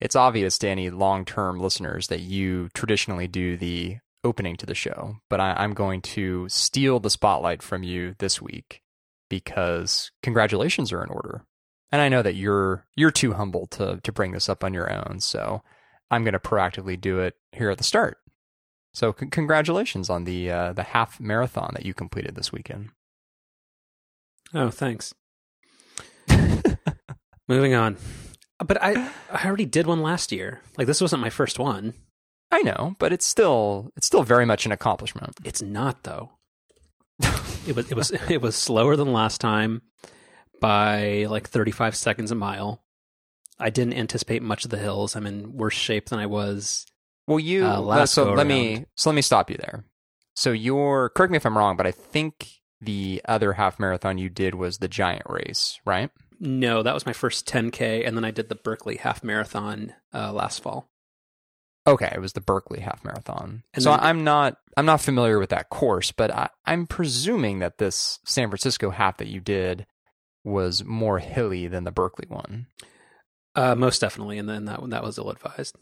it's obvious to any long term listeners that you traditionally do the opening to the show, but I, I'm going to steal the spotlight from you this week because congratulations are in order. And I know that you're you're too humble to to bring this up on your own, so I'm going to proactively do it here at the start. So c- congratulations on the uh, the half marathon that you completed this weekend. Oh, thanks. Moving on. But I I already did one last year. Like this wasn't my first one. I know, but it's still it's still very much an accomplishment. It's not though. it was it was it was slower than last time by like 35 seconds a mile. I didn't anticipate much of the hills. I'm in worse shape than I was. Well, you Uh, last so let me so let me stop you there. So you're correct me if I'm wrong, but I think the other half marathon you did was the giant race, right? No, that was my first 10k, and then I did the Berkeley half marathon uh, last fall. Okay, it was the Berkeley half marathon. And so then- I'm not I'm not familiar with that course, but I, I'm presuming that this San Francisco half that you did was more hilly than the Berkeley one. Uh, most definitely, and then that that was ill advised.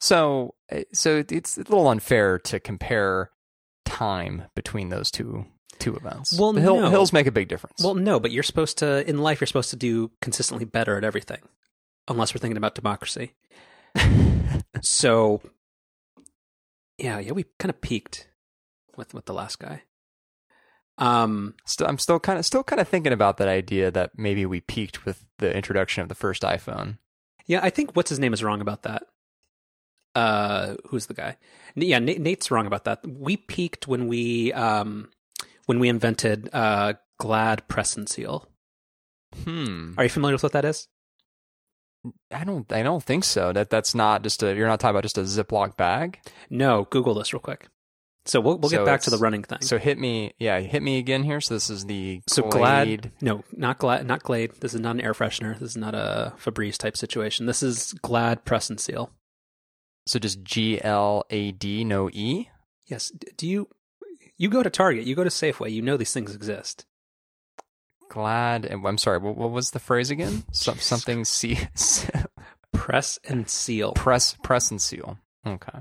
So uh, so it's a little unfair to compare time between those two two events. Well, hill, no. hills make a big difference. Well, no, but you're supposed to in life. You're supposed to do consistently better at everything, unless we're thinking about democracy. So, yeah, yeah, we kind of peaked with with the last guy. Um, Still, I'm still kind of still kind of thinking about that idea that maybe we peaked with the introduction of the first iPhone. yeah, I think what's his name is wrong about that. Uh, who's the guy? Yeah, Nate's wrong about that. We peaked when we um when we invented uh Glad press and seal. Hmm. Are you familiar with what that is? I don't. I don't think so. That that's not just a. You're not talking about just a Ziploc bag. No, Google this real quick. So we'll we'll So get back to the running thing. So hit me. Yeah, hit me again here. So this is the So Glade. Glad, no, not Glad, not Glade. This is not an air freshener. This is not a Febreze type situation. This is Glad Press and Seal. So just G L A D, no E. Yes. Do you you go to Target? You go to Safeway? You know these things exist. Glad. And I'm sorry. What, what was the phrase again? Some, something See, Press and seal. press press and seal. Okay.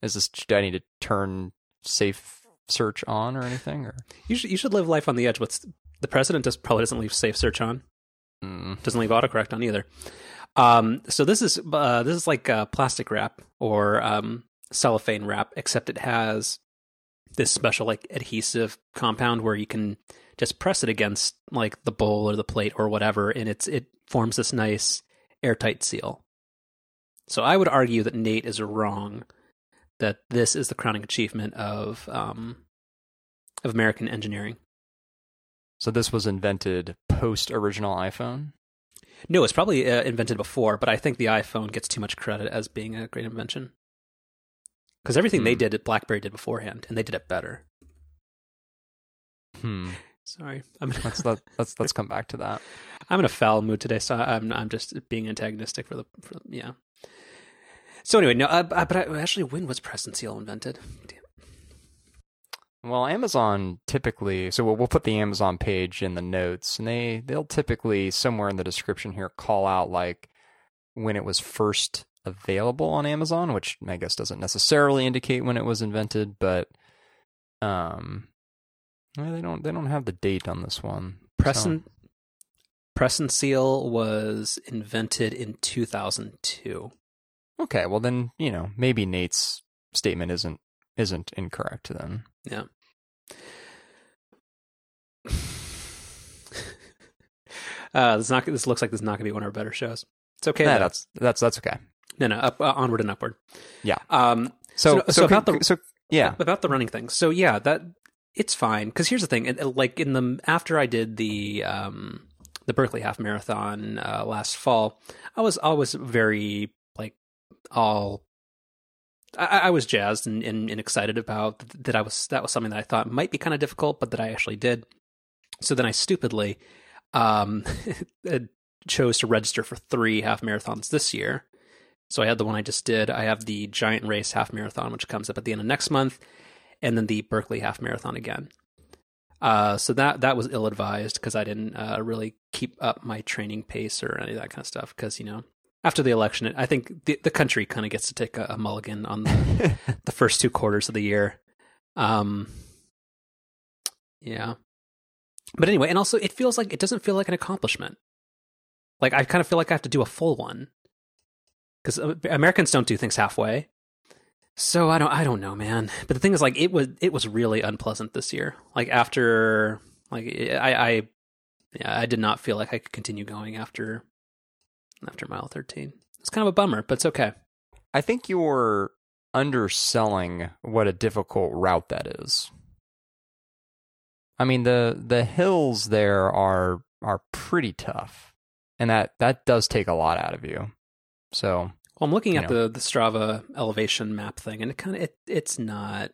Is this? Do I need to turn safe search on or anything? Or You should you should live life on the edge. What's the president does probably doesn't leave safe search on. mm, Doesn't leave autocorrect on either. Um, so this is uh, this is like uh, plastic wrap or um, cellophane wrap, except it has this special like adhesive compound where you can just press it against like the bowl or the plate or whatever, and it's it forms this nice airtight seal. So I would argue that Nate is wrong that this is the crowning achievement of um, of American engineering. so this was invented post original iPhone. No, it's probably uh, invented before, but I think the iPhone gets too much credit as being a great invention. Because everything they Hmm. did, BlackBerry did beforehand, and they did it better. Hmm. Sorry, I'm Let's let, let's let's come back to that. I'm in a foul mood today, so I'm I'm just being antagonistic for the for, yeah. So anyway, no, uh, but I, actually, when was press and seal invented? Damn. Well, Amazon typically, so we'll, we'll put the Amazon page in the notes, and they they'll typically somewhere in the description here call out like when it was first available on Amazon, which I guess doesn't necessarily indicate when it was invented, but um, well, they don't they don't have the date on this one. Press So- and press and seal was invented in 2002. Okay, well then you know maybe Nate's statement isn't isn't incorrect then. Yeah. uh, this not. This looks like this is not going to be one of our better shows. It's okay. Nah, that's that's that's okay. No, no. Up, uh, onward and upward. Yeah. Um. So So- so about con- the- so yeah About the running thing. So yeah, that it's fine. Because here's the thing. it- like in the after I did the um the Berkeley half marathon uh, last fall, I was always very like all. I, I was jazzed and, and, and excited about th- that. I was that was something that I thought might be kind of difficult, but that I actually did. So then I stupidly um, chose to register for three half marathons this year. So I had the one I just did. I have the Giant Race half marathon, which comes up at the end of next month, and then the Berkeley half marathon again. Uh, so that that was ill advised because I didn't uh, really keep up my training pace or any of that kind of stuff. Because you know, after the election, I think the the country kind of gets to take a, a mulligan on the, the first two quarters of the year. Um, yeah, but anyway, and also it feels like it doesn't feel like an accomplishment. Like I kind of feel like I have to do a full one because uh, Americans don't do things halfway. So I don't I don't know, man. But the thing is, like, it was it was really unpleasant this year. Like after like I I yeah, I did not feel like I could continue going after after mile thirteen. It's kind of a bummer, but it's okay. I think you're underselling what a difficult route that is. I mean the the hills there are are pretty tough. And that that does take a lot out of you. So well, I'm looking at know. the the Strava elevation map thing, and it kind of it it's not.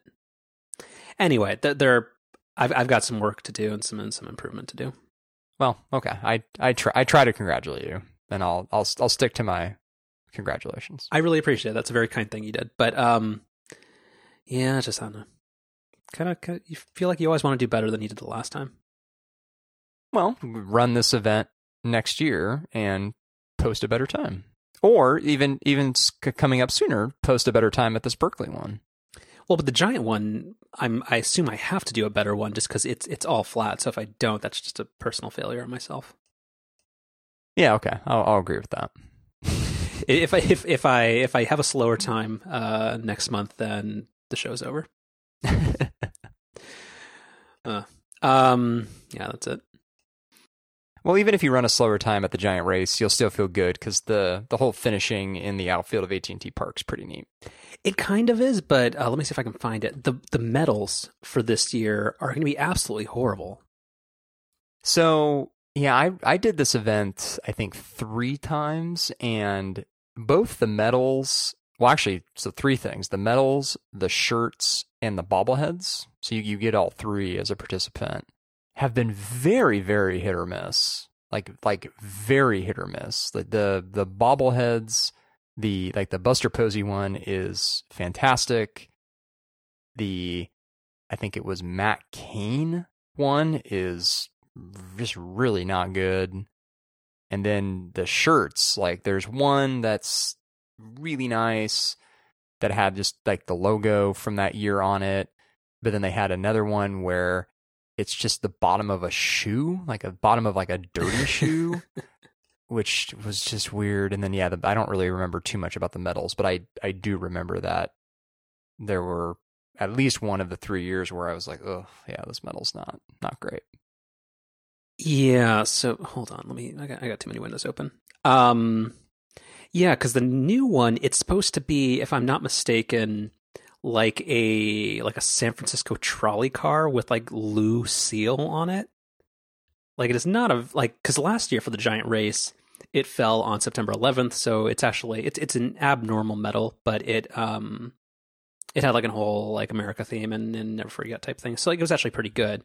Anyway, th- there, I've I've got some work to do and some and some improvement to do. well, okay. I I try I try to congratulate you. and I'll I'll I'll stick to my congratulations. I really appreciate it. That's a very kind thing you did. But um, yeah, just I don't know. Kind of, kind of, you feel like you always want to do better than you did the last time. Well, run this event next year and post a better time. Or even even coming up sooner, post a better time at this Berkeley one. Well, but the giant one, I'm I assume I have to do a better one just because it's it's all flat. So if I don't, that's just a personal failure on myself. Yeah, okay. I'll, I'll agree with that. If I if if I if I have a slower time uh, next month, then the show's over. Um, yeah, that's it. Well, even if you run a slower time at the giant race, you'll still feel good because the the whole finishing in the outfield of AT&T Park's pretty neat. It kind of is, but uh, let me see if I can find it. the The medals for this year are going to be absolutely horrible. So yeah, I I did this event I think three times, and both the medals. Well, actually, so three things: the medals, the shirts, and the bobbleheads. So you you get all three as a participant. Have been very very hit or miss, like like very hit or miss. The the the bobbleheads, the like the Buster Posey one is fantastic. The I think it was Matt Cain one is just really not good. And then the shirts, like there's one that's really nice that had just like the logo from that year on it. But then they had another one where it's just the bottom of a shoe, like a bottom of like a dirty shoe, which was just weird. And then yeah, the, I don't really remember too much about the medals, but I I do remember that there were at least one of the three years where I was like, oh yeah, this medal's not not great. Yeah. So hold on. Let me. I got. I got too many windows open. Um. Yeah, because the new one, it's supposed to be, if I'm not mistaken, like a like a San Francisco trolley car with like Lou Seal on it. Like it is not a like because last year for the giant race, it fell on September 11th, so it's actually it's it's an abnormal medal, but it um it had like a whole like America theme and, and never forget type thing. So like it was actually pretty good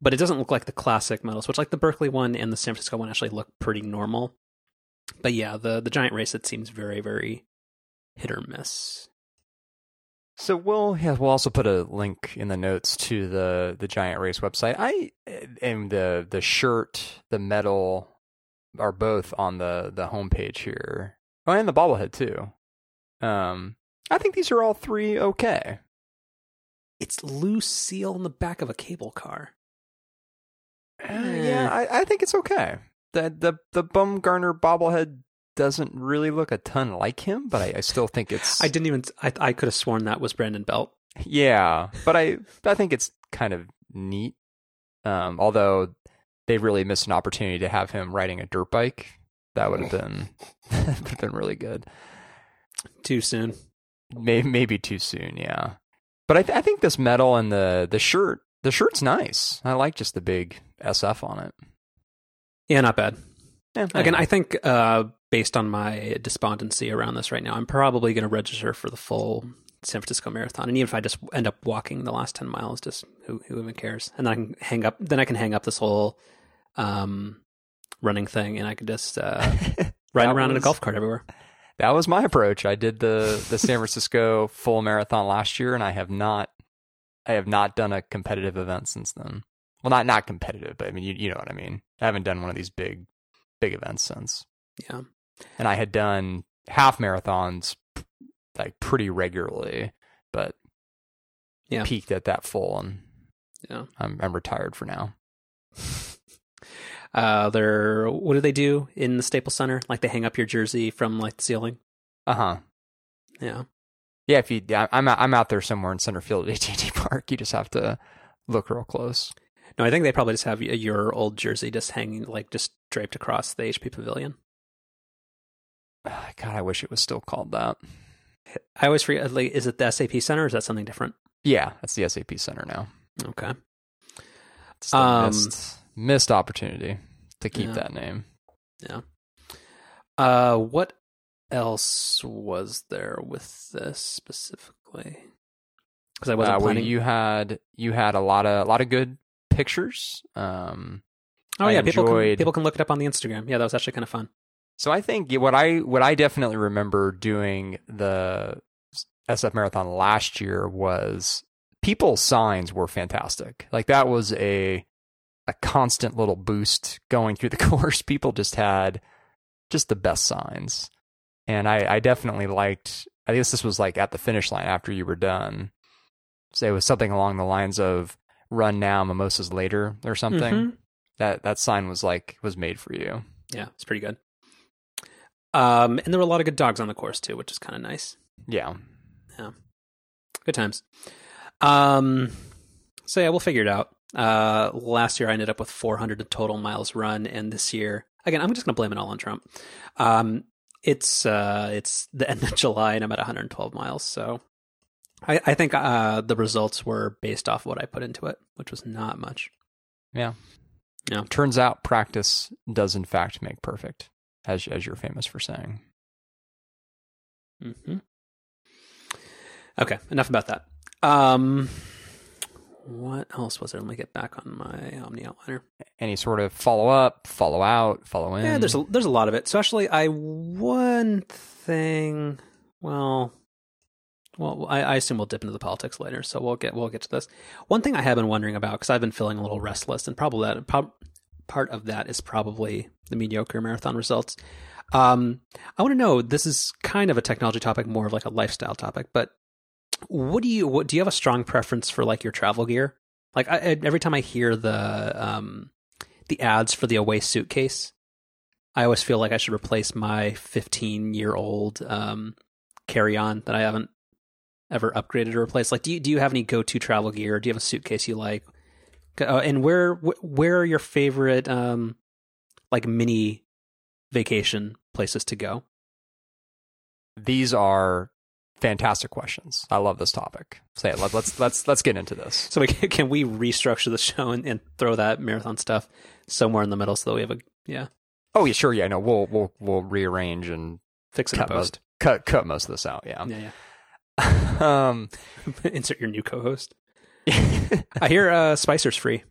but it doesn't look like the classic medals, which like the Berkeley one and the San Francisco one actually look pretty normal. But yeah, the the giant race it seems very very hit or miss. So we'll yeah, we'll also put a link in the notes to the the giant race website. I and the the shirt, the medal are both on the the homepage here. Oh, and the bobblehead too. Um, I think these are all three okay. It's Lou Seal in the back of a cable car. Uh, yeah, I, I think it's okay. The the the Bumgarner bobblehead doesn't really look a ton like him, but I, I still think it's I didn't even. I I could have sworn that was Brandon Belt. Yeah, but I I think it's kind of neat. Um, although they really missed an opportunity to have him riding a dirt bike. That would have been would have been really good. Too soon. Maybe maybe too soon, yeah. But I th- I think this medal and the the shirt the shirt's nice. I like just the big SF on it. Yeah, not bad. Yeah, Again, I think uh, based on my despondency around this right now, I'm probably going to register for the full San Francisco Marathon. And even if I just end up walking the last ten miles, just who who even cares? And then I can hang up. Then I can hang up this whole um, running thing, and I can just uh, ride around in a golf cart everywhere. that was my approach. I did the the San Francisco full marathon last year, and I have not I have not done a competitive event since then. Well, not not competitive, but I mean you you know what I mean. I haven't done one of these big big events since. Yeah. And I had done half marathons like pretty regularly, but Yeah. peaked at that full, and Yeah. I'm I'm retired for now. Uh, they're what do they do in the Staples Center? Like they hang up your jersey from like the ceiling. Uh huh. Yeah. Yeah, if you, I'm out, I'm out there somewhere in center field at AT&T Park. You just have to look real close. No, I think they probably just have your old jersey just hanging, like just draped across the HP Pavilion. God, I wish it was still called that. I always forget. Like, is it the SAP Center or is that something different? Yeah, that's the SAP Center now. Okay. It's Um, missed, missed opportunity to keep Yeah. that name. Yeah. Uh, what else was there with this specifically? Because I wasn't Uh, well, planning. you had you had a lot of a lot of good pictures. Um, oh I yeah, people can, people can look it up on the Instagram. Yeah, that was actually kind of fun. So I think what I what I definitely remember doing the SF marathon last year was people's signs were fantastic. Like that was a a constant little boost going through the course. People just had just the best signs. And I, I definitely liked I guess this was like at the finish line after you were done. So it was something along the lines of run now, mimosas later or something. Mhm. That that sign was like was made for you. Yeah, it's pretty good. Um, and there were a lot of good dogs on the course too, which is kind of nice. Yeah. Yeah. Good times. Um, so yeah, we'll figure it out. Uh, last year I ended up with 400 total miles run, and this year, again, I'm just gonna blame it all on Trump. Um, it's uh, it's the end of July, and I'm at 112 miles. So, I, I think uh, the results were based off what I put into it, which was not much. Yeah. Yeah. Turns out practice does in fact make perfect, as as you're famous for saying. hmm Okay, enough about that. Um, what else was there? Let me get back on my OmniOutliner. Any sort of follow up, follow out, follow in. Yeah, there's a, there's a lot of it. So actually, I one thing. Well, well, I, I assume we'll dip into the politics later, so we'll get we'll get to this. One thing I have been wondering about because I've been feeling a little restless, and probably that prob- part of that is probably the mediocre marathon results. Um, I want to know. This is kind of a technology topic, more of like a lifestyle topic, but what do you what do you have a strong preference for like your travel gear? Like I, every time I hear the um the ads for the away suitcase, I always feel like I should replace my 15 year old um, carry on that I haven't ever upgraded or replaced. Like, do you do you have any go to travel gear? Do you have a suitcase you like? Uh, and where where are your favorite um, like mini vacation places to go? These are fantastic questions. I love this topic. Say it. Let, let's let's let's get into this. So we can, can we restructure the show and, and throw that marathon stuff somewhere in the middle so that we have a yeah Oh yeah, sure. Yeah, no, we'll we'll we'll rearrange and fix it cut most cut cut most of this out. Yeah. Yeah, um. yeah. Insert your new co-host. I hear uh, Spicer's free.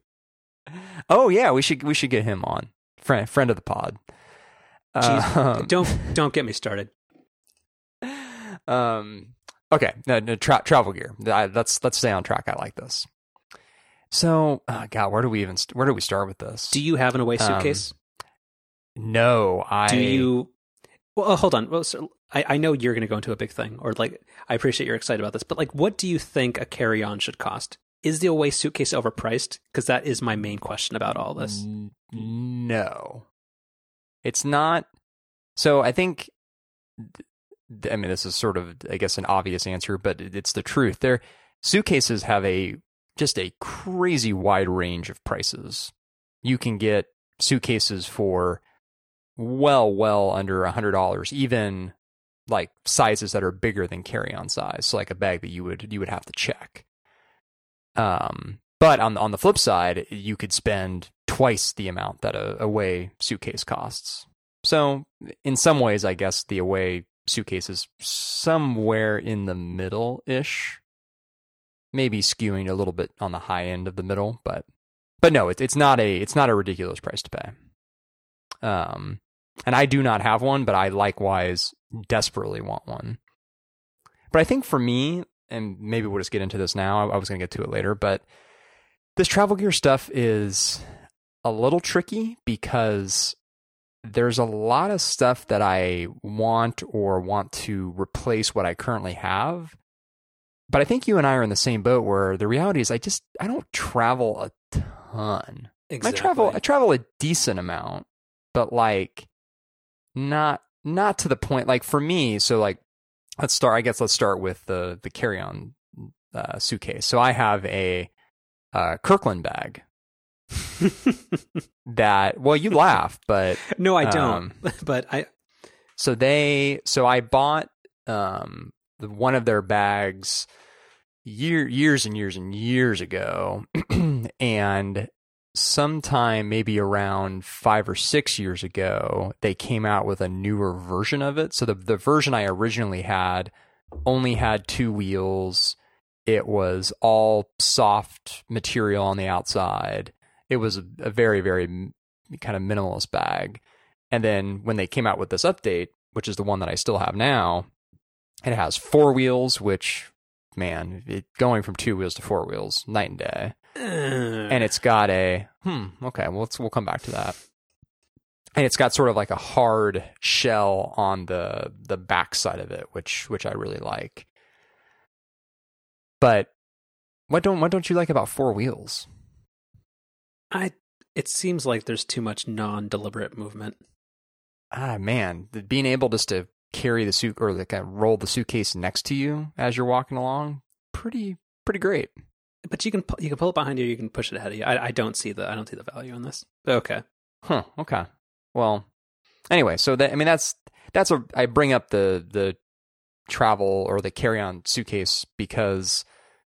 oh yeah, we should we should get him on. Friend friend of the pod. Jeez, Um, don't don't get me started. um okay no, no tra- travel gear I, let's let's stay on track i like this so uh, god where do we even st- where do we start with this Do you have an away Um, suitcase? no i Do you? Well, uh, hold on. Well, so I, I know you're going to go into a big thing, or like I appreciate you're excited about this, but like, what do you think a carry-on should cost? Is the away suitcase overpriced? Because that is my main question about all this. No it's not so i think i mean this is sort of i guess an obvious answer but it's the truth their suitcases have a just a crazy wide range of prices you can get suitcases for well well under a hundred dollars even like sizes that are bigger than carry-on size. So like a bag that you would you would have to check. Um but on on the flip side you could spend twice the amount that a away suitcase costs. So in some ways i guess the away suitcase is somewhere in the middle ish maybe skewing a little bit on the high end of the middle but but no it, it's not a it's not a ridiculous price to pay. Um and i do not have one but i likewise desperately want one but i think for me and maybe we'll just get into this now i, I was going to get to it later but this travel gear stuff is a little tricky because there's a lot of stuff that I want or want to replace what I currently have. But I think you and I are in the same boat where the reality is I just I don't travel a ton. Exactly. I travel I travel a decent amount, but like not not to the point like for me, so like let's start I guess let's start with the the carry-on uh, suitcase. So I have a uh, Kirkland bag that well you laugh, but no, I don't. Um, but I so they so I bought um the, one of their bags year years and years and years ago and sometime maybe around 5 or 6 years ago they came out with a newer version of it. So the the version I originally had only had two wheels. It was all soft material on the outside. It was a, a very very kind of minimalist bag. And then when they came out with this update, which is the one that I still have now, it has four wheels, which man, it, going from two wheels to four wheels, night and day. And it's got a hmm, okay, well let's we'll come back to that. And it's got sort of like a hard shell on the the back side of it, which which I really like. But what don't what don't you like about four wheels? I it seems like there's too much non-deliberate movement. ah man, the, being able just to carry the suit or like kind of roll the suitcase next to you as you're walking along, pretty pretty great. But you can pu- you can pull it behind you. You can push it ahead of you. I, I don't see the I don't see the value in this. But okay. Huh. Okay. Well, anyway, so that I mean that's that's a I bring up the the travel or the carry on suitcase because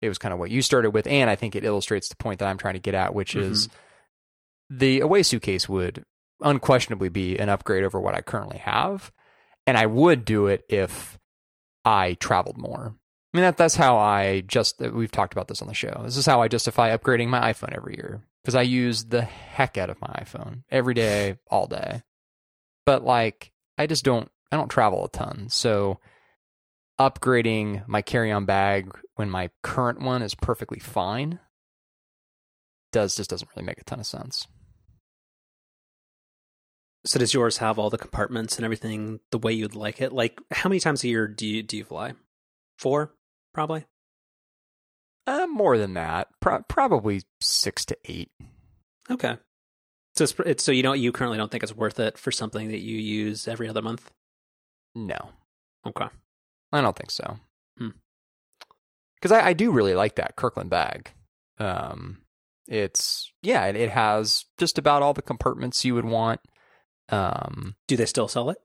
it was kind of what you started with, and I think it illustrates the point that I'm trying to get at, which is mm-hmm. the away suitcase would unquestionably be an upgrade over what I currently have, and I would do it if I traveled more. I mean that that's how I just we've talked about this on the show. This is how I justify upgrading my iPhone every year because I use the heck out of my iPhone every day, all day. But like I just don't I don't travel a ton. So upgrading my carry-on bag when my current one is perfectly fine does just doesn't really make a ton of sense. So does yours have all the compartments and everything the way you'd like it? Like how many times a year do you do you fly? Four, probably. Uh, more than that, Pro- probably six to eight. Okay. So it's, it's so you don't you currently don't think it's worth it for something that you use every other month. No, Okay. I don't think so. Hmm. Because I, I do really like that Kirkland bag. Um, it's yeah, it, it has just about all the compartments you would want. Um, Do they still sell it?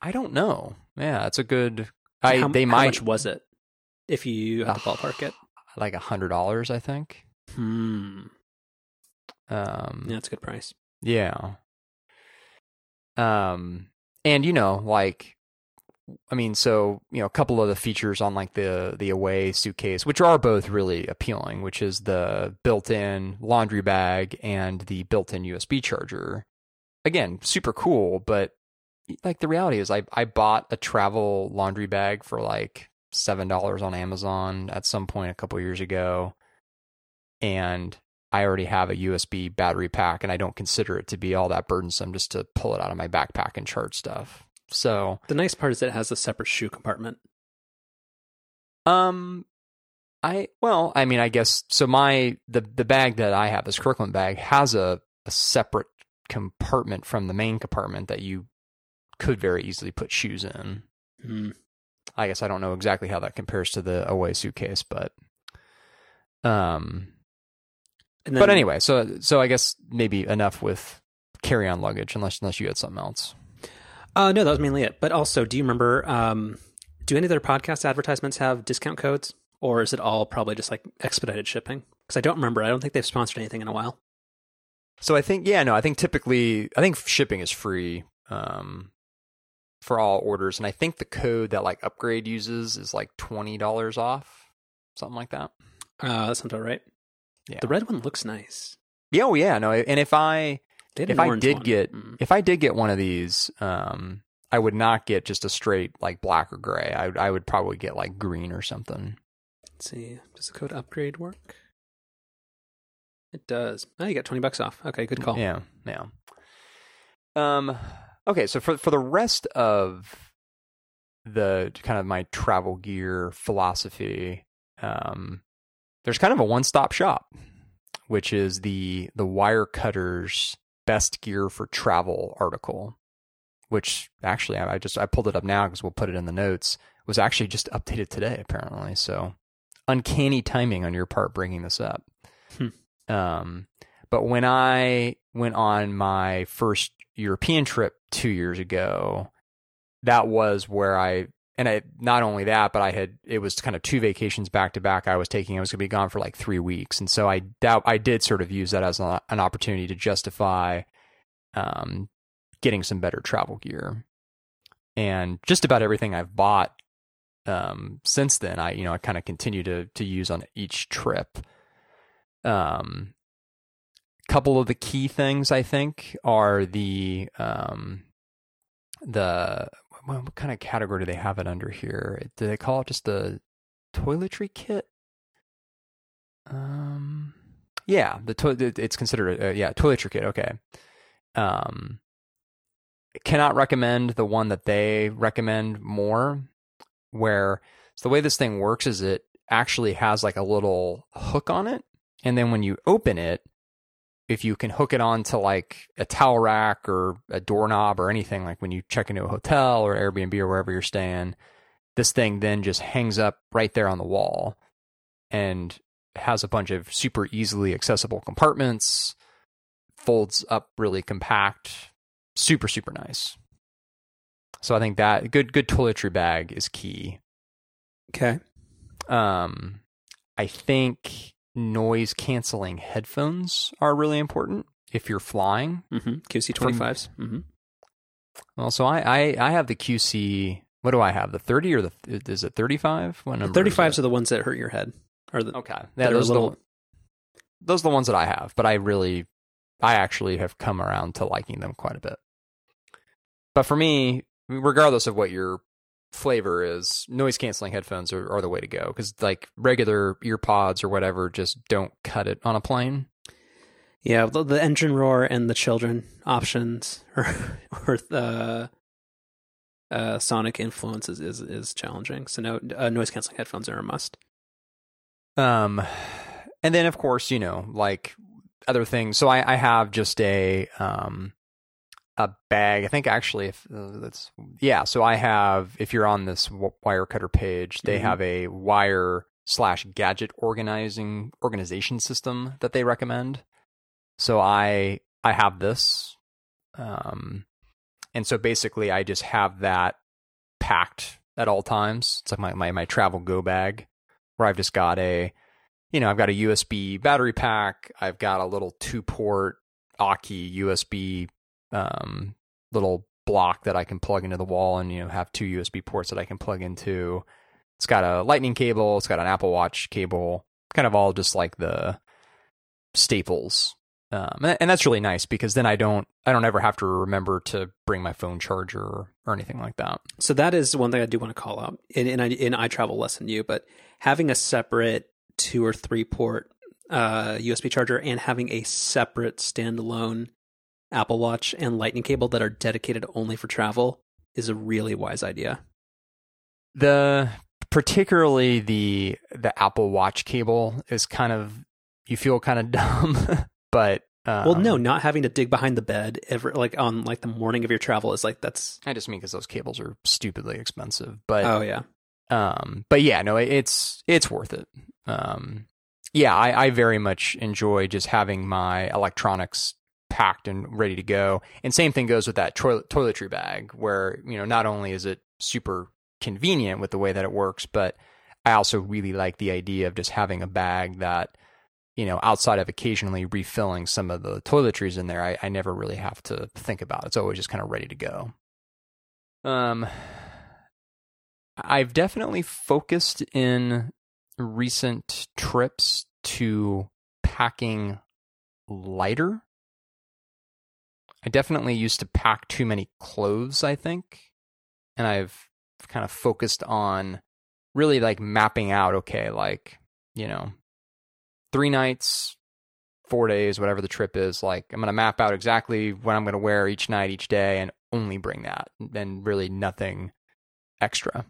I don't know. Yeah, it's a good. I how, they how might much was it? If you had to ballpark it. like a hundred dollars, I think. Hmm. Um, Yeah, that's a good price. Yeah. Um, and you know, like, I mean, so you know, a couple of the features on like the the away suitcase, which are both really appealing, which is the built-in laundry bag and the built-in USB charger. Again, super cool, but like the reality is, I I bought a travel laundry bag for like seven dollars on Amazon at some point a couple years ago, and I already have a USB battery pack and I don't consider it to be all that burdensome just to pull it out of my backpack and charge stuff. So, The nice part is that it has a separate shoe compartment. um I well, I mean, I guess so my the the bag that I have, this Kirkland bag, has a a separate compartment from the main compartment that you could very easily put shoes in. Hmm. I guess I don't know exactly how that compares to the away suitcase, but um And then, but anyway, so so I guess maybe enough with carry on luggage unless unless you had something else. Uh, no, that was mainly it. But also, do you remember? Um, do any of their podcast advertisements have discount codes, or is it all probably just like expedited shipping? Because I don't remember. I don't think they've sponsored anything in a while. So I think yeah, no, I think typically I think shipping is free um for all orders and I think the code that like upgrade uses is like $20 off, something like that. Uh, that sounds about right. Yeah. The red one looks nice. Yeah, oh yeah, no, and if I if I did one. get Mm. if I did get one of these um I would not get just a straight like black or gray. I I would probably get like green or something. Let's see, does the code upgrade work? It does. Oh, you got twenty bucks off. Okay, good call. Yeah, yeah. Um. Okay, so for for the rest of the kind of my travel gear philosophy, um, there's kind of a one stop shop, which is the the Wirecutter's best gear for travel article, which actually I, just I pulled it up now because we'll put it in the notes. It was actually just updated today apparently. So uncanny timing on your part bringing this up. Hmm. Um, but when I went on my first European trip two years ago, that was where I and I not only that, but I had it was kind of two vacations back to back. I was taking. I was going to be gone for like three weeks, and so I doubt I did sort of use that as an, opportunity to justify um, getting some better travel gear. And just about everything I've bought um, since then, I you know I kind of continue to to use on each trip. Um, couple of the key things I think are the um, the what, kind of category do they have it under here? Do they call it just the toiletry kit? Um, yeah, the to- it's considered a, yeah toiletry kit. Okay. Um, cannot recommend the one that they recommend more. Where so the way this thing works is it actually has like a little hook on it, and then when you open it, if you can hook it onto like a towel rack or a doorknob or anything, like when you check into a hotel or Airbnb or wherever you're staying, this thing then just hangs up right there on the wall and has a bunch of super easily accessible compartments, folds up really compact, super, super nice. So I think that good good toiletry bag is key. Okay. Um I think noise canceling headphones are really important if you're flying. Mm-hmm. QC twenty fives. Mm-hmm. Well, so I, I I have the QC. What do I have? The thirty or the is it thirty five? What number? Thirty fives are the ones that hurt your head. Or the okay. Yeah, those are little- the, those are the ones that I have. But I really, I actually have come around to liking them quite a bit. But for me, regardless of what your flavor is, noise canceling headphones are, are the way to go because like regular ear pods or whatever just don't cut it on a plane. Yeah, the, the engine roar and the children options or or the uh, sonic influence is, is, is challenging. So no uh, noise canceling headphones are a must. Um, and then of course, you know, like other things. So I, I have just a um a bag. I think actually, if uh, that's yeah. So I have if you're on this Wirecutter page, they Mhm. have a wire slash gadget organizing organization system that they recommend. So I I have this, um, and so basically I just have that packed at all times. It's like my my, my travel go bag where I've just got a, you know, I've got a USB battery pack. I've got a little two port Aukey USB um, little block that I can plug into the wall and, you know, have two USB ports that I can plug into. It's got a lightning cable. It's got an Apple Watch cable, kind of all just like the staples. Um, and, that's really nice because then I don't, I don't ever have to remember to bring my phone charger or, or anything like that. So that is one thing I do want to call out. And, and I and I travel less than you, but having a separate two or three port uh, USB charger and having a separate standalone Apple Watch and Lightning cable that are dedicated only for travel is a really wise idea. the particularly the the Apple Watch cable is kind of you feel kind of dumb, but um, well, no, not having to dig behind the bed ever like on like the morning of your travel is like that's I just mean because those cables are stupidly expensive. But oh yeah. um, but yeah, no, it's it's worth it. Um, yeah, I, I very much enjoy just having my electronics packed and ready to go. And same thing goes with that toilet toiletry bag, where you know not only is it super convenient with the way that it works, but I also really like the idea of just having a bag that you know outside of occasionally refilling some of the toiletries in there, I, I never really have to think about. It's always just kind of ready to go. Um, I've definitely focused in recent trips to packing lighter. I definitely used to pack too many clothes, I think. And I've kind of focused on really like mapping out, okay, like, you know, three nights, four days, whatever the trip is, like I'm going to map out exactly what I'm going to wear each night, each day, and only bring that, and really nothing extra.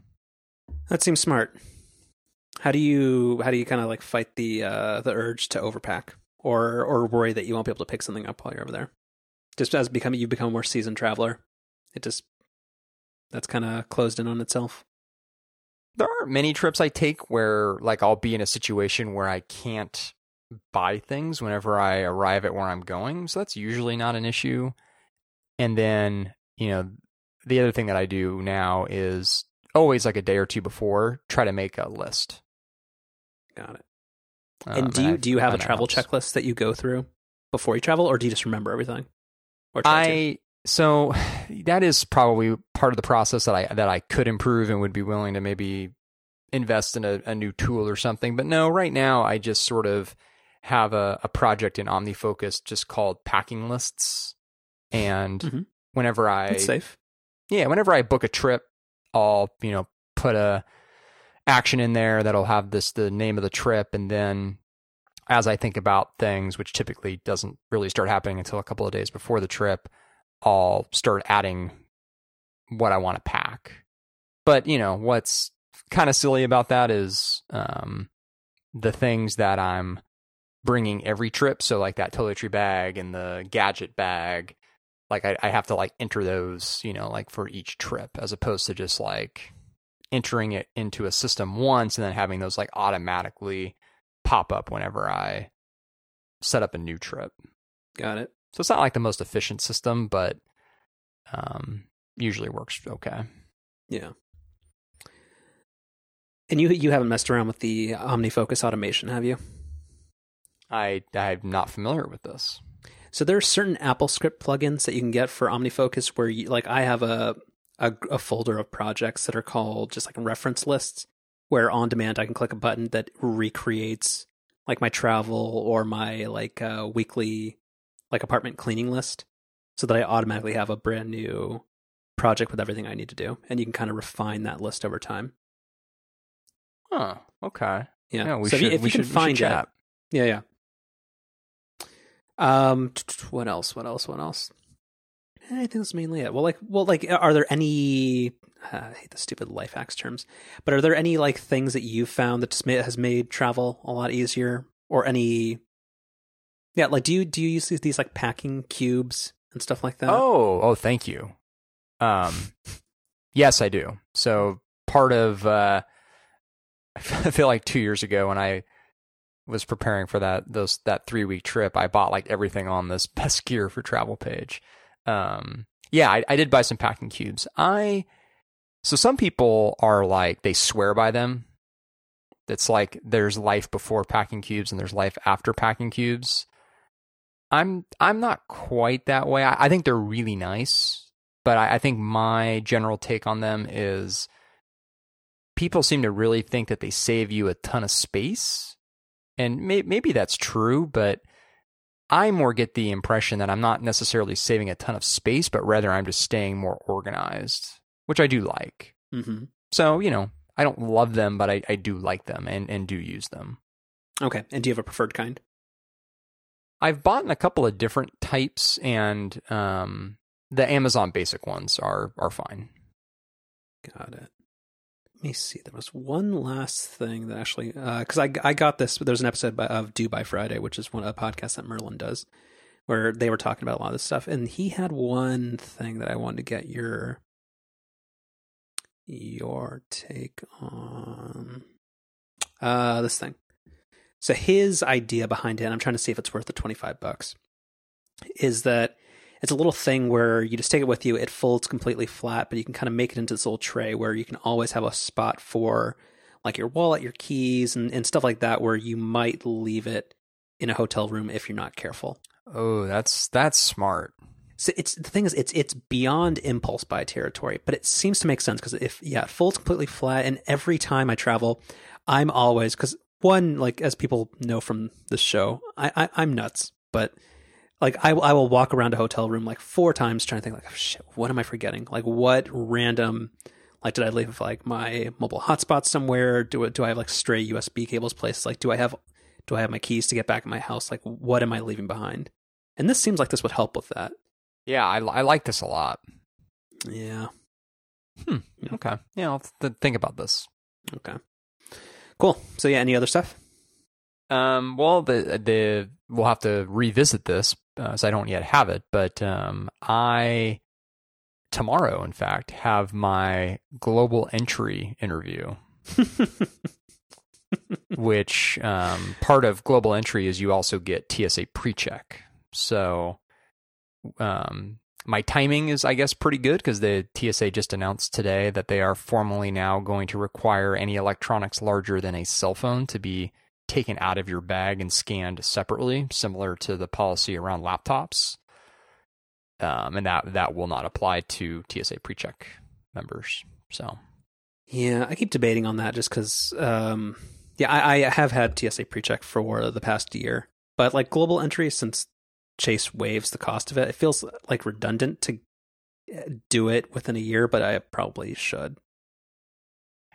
That seems smart. How do you how do you kind of like fight the uh, the urge to overpack or or worry that you won't be able to pick something up while you're over there? Just as becoming you become a more seasoned traveler, it just that's kind of closed in on itself. There aren't many trips I take where like I'll be in a situation where I can't buy things whenever I arrive at where I'm going, so that's usually not an issue. And then, you know, the other thing that I do now is always like a day or two before try to make a list. Got it. Um, and do you do you have a travel helps. checklist that you go through before you travel, or do you just remember everything? Or I to? so that is probably part of the process that I that I could improve and would be willing to maybe invest in a, a new tool or something. But no, right now I just sort of have a, a project in OmniFocus just called packing lists, and mm-hmm. whenever I That's safe, yeah, whenever I book a trip, I'll you know put a action in there that'll have this the name of the trip and then as I think about things, which typically doesn't really start happening until a couple of days before the trip, I'll start adding what I want to pack. But, you know, what's kind of silly about that is um, the things that I'm bringing every trip. So, like that toiletry bag and the gadget bag, like I, I have to like enter those, you know, like for each trip as opposed to just like entering it into a system once and then having those like automatically pop up whenever I set up a new trip. Got it. So it's not like the most efficient system, but um, usually works okay. Yeah. And you you haven't messed around with the OmniFocus automation, have you? I I'm not familiar with this. So there are certain AppleScript plugins that you can get for OmniFocus where you like I have a a, a folder of projects that are called just like reference lists, where on demand I can click a button that recreates like my travel or my like uh, weekly like apartment cleaning list, so that I automatically have a brand new project with everything I need to do, and you can kind of refine that list over time. Huh. Okay. Yeah. yeah we so should, if, we you should, can find that. Yeah. Yeah. Um. What else? What else? What else? I think that's mainly it. Well, like, well, like, are there any? Uh, I hate the stupid life hacks terms, but are there any like things that you've found that has made travel a lot easier, or any? Yeah, like, do you do you use these, these like packing cubes and stuff like that? Oh, oh, thank you. Um, yes, I do. So part of, uh, I feel like two years ago when I was preparing for that those that three week trip, I bought like everything on this best gear for travel page um, yeah, I, I did buy some packing cubes. I so some people are like they swear by them. It's like there's life before packing cubes and there's life after packing cubes. I'm I'm not quite that way. I, I think they're really nice, but I, I think my general take on them is people seem to really think that they save you a ton of space, and may, maybe that's true, but I more get the impression that I'm not necessarily saving a ton of space, but rather I'm just staying more organized, which I do like. Mm-hmm. So, you know, I don't love them, but I, I do like them and, and do use them. Okay. And do you have a preferred kind? I've bought a couple of different types, and um, the Amazon basic ones are are fine. Got it me see. There was one last thing that actually, because uh, I I got this. There's an episode of Do by Friday, which is one a podcast that Merlin does, where they were talking about a lot of this stuff, and he had one thing that I wanted to get your your take on. Uh, this thing. So his idea behind it, I'm trying to see if it's worth the 25 bucks, is that it's a little thing where you just take it with you. It folds completely flat, but you can kind of make it into this little tray where you can always have a spot for like your wallet, your keys, and, and stuff like that, where you might leave it in a hotel room if you're not careful. Oh, that's that's smart. So it's the thing is it's it's beyond impulse buy territory, but it seems to make sense because if yeah, it folds completely flat, and every time I travel, I'm always because one like as people know from the show, I, I I'm nuts, but like I, I will walk around a hotel room like four times trying to think like oh, shit what am i forgetting like what random like did i leave like my mobile hotspot somewhere do, do i have like stray usb cables placed like do i have Do I have my keys to get back at my house? Like, what am I leaving behind? And this seems like this would help with that. Yeah, I, I like this a lot. Yeah. Hmm. Okay. Yeah, I'll th- think about this. Okay. Cool. So yeah, any other stuff? Um, well, the the we'll have to revisit this uh, so I don't yet have it, but um, I tomorrow, in fact, have my global entry interview. which um, part of global entry is you also get TSA pre-check. So um, my timing is, I guess, pretty good because the TSA just announced today that they are formally now going to require any electronics larger than a cell phone to be taken out of your bag and scanned separately, similar to the policy around laptops. Um, and that that will not apply to TSA PreCheck members. So, yeah, I keep debating on that just because, um, yeah, I, I have had TSA PreCheck for the past year, but like global entry, since Chase waives the cost of it, it feels like redundant to uh, do it within a year, but I probably should.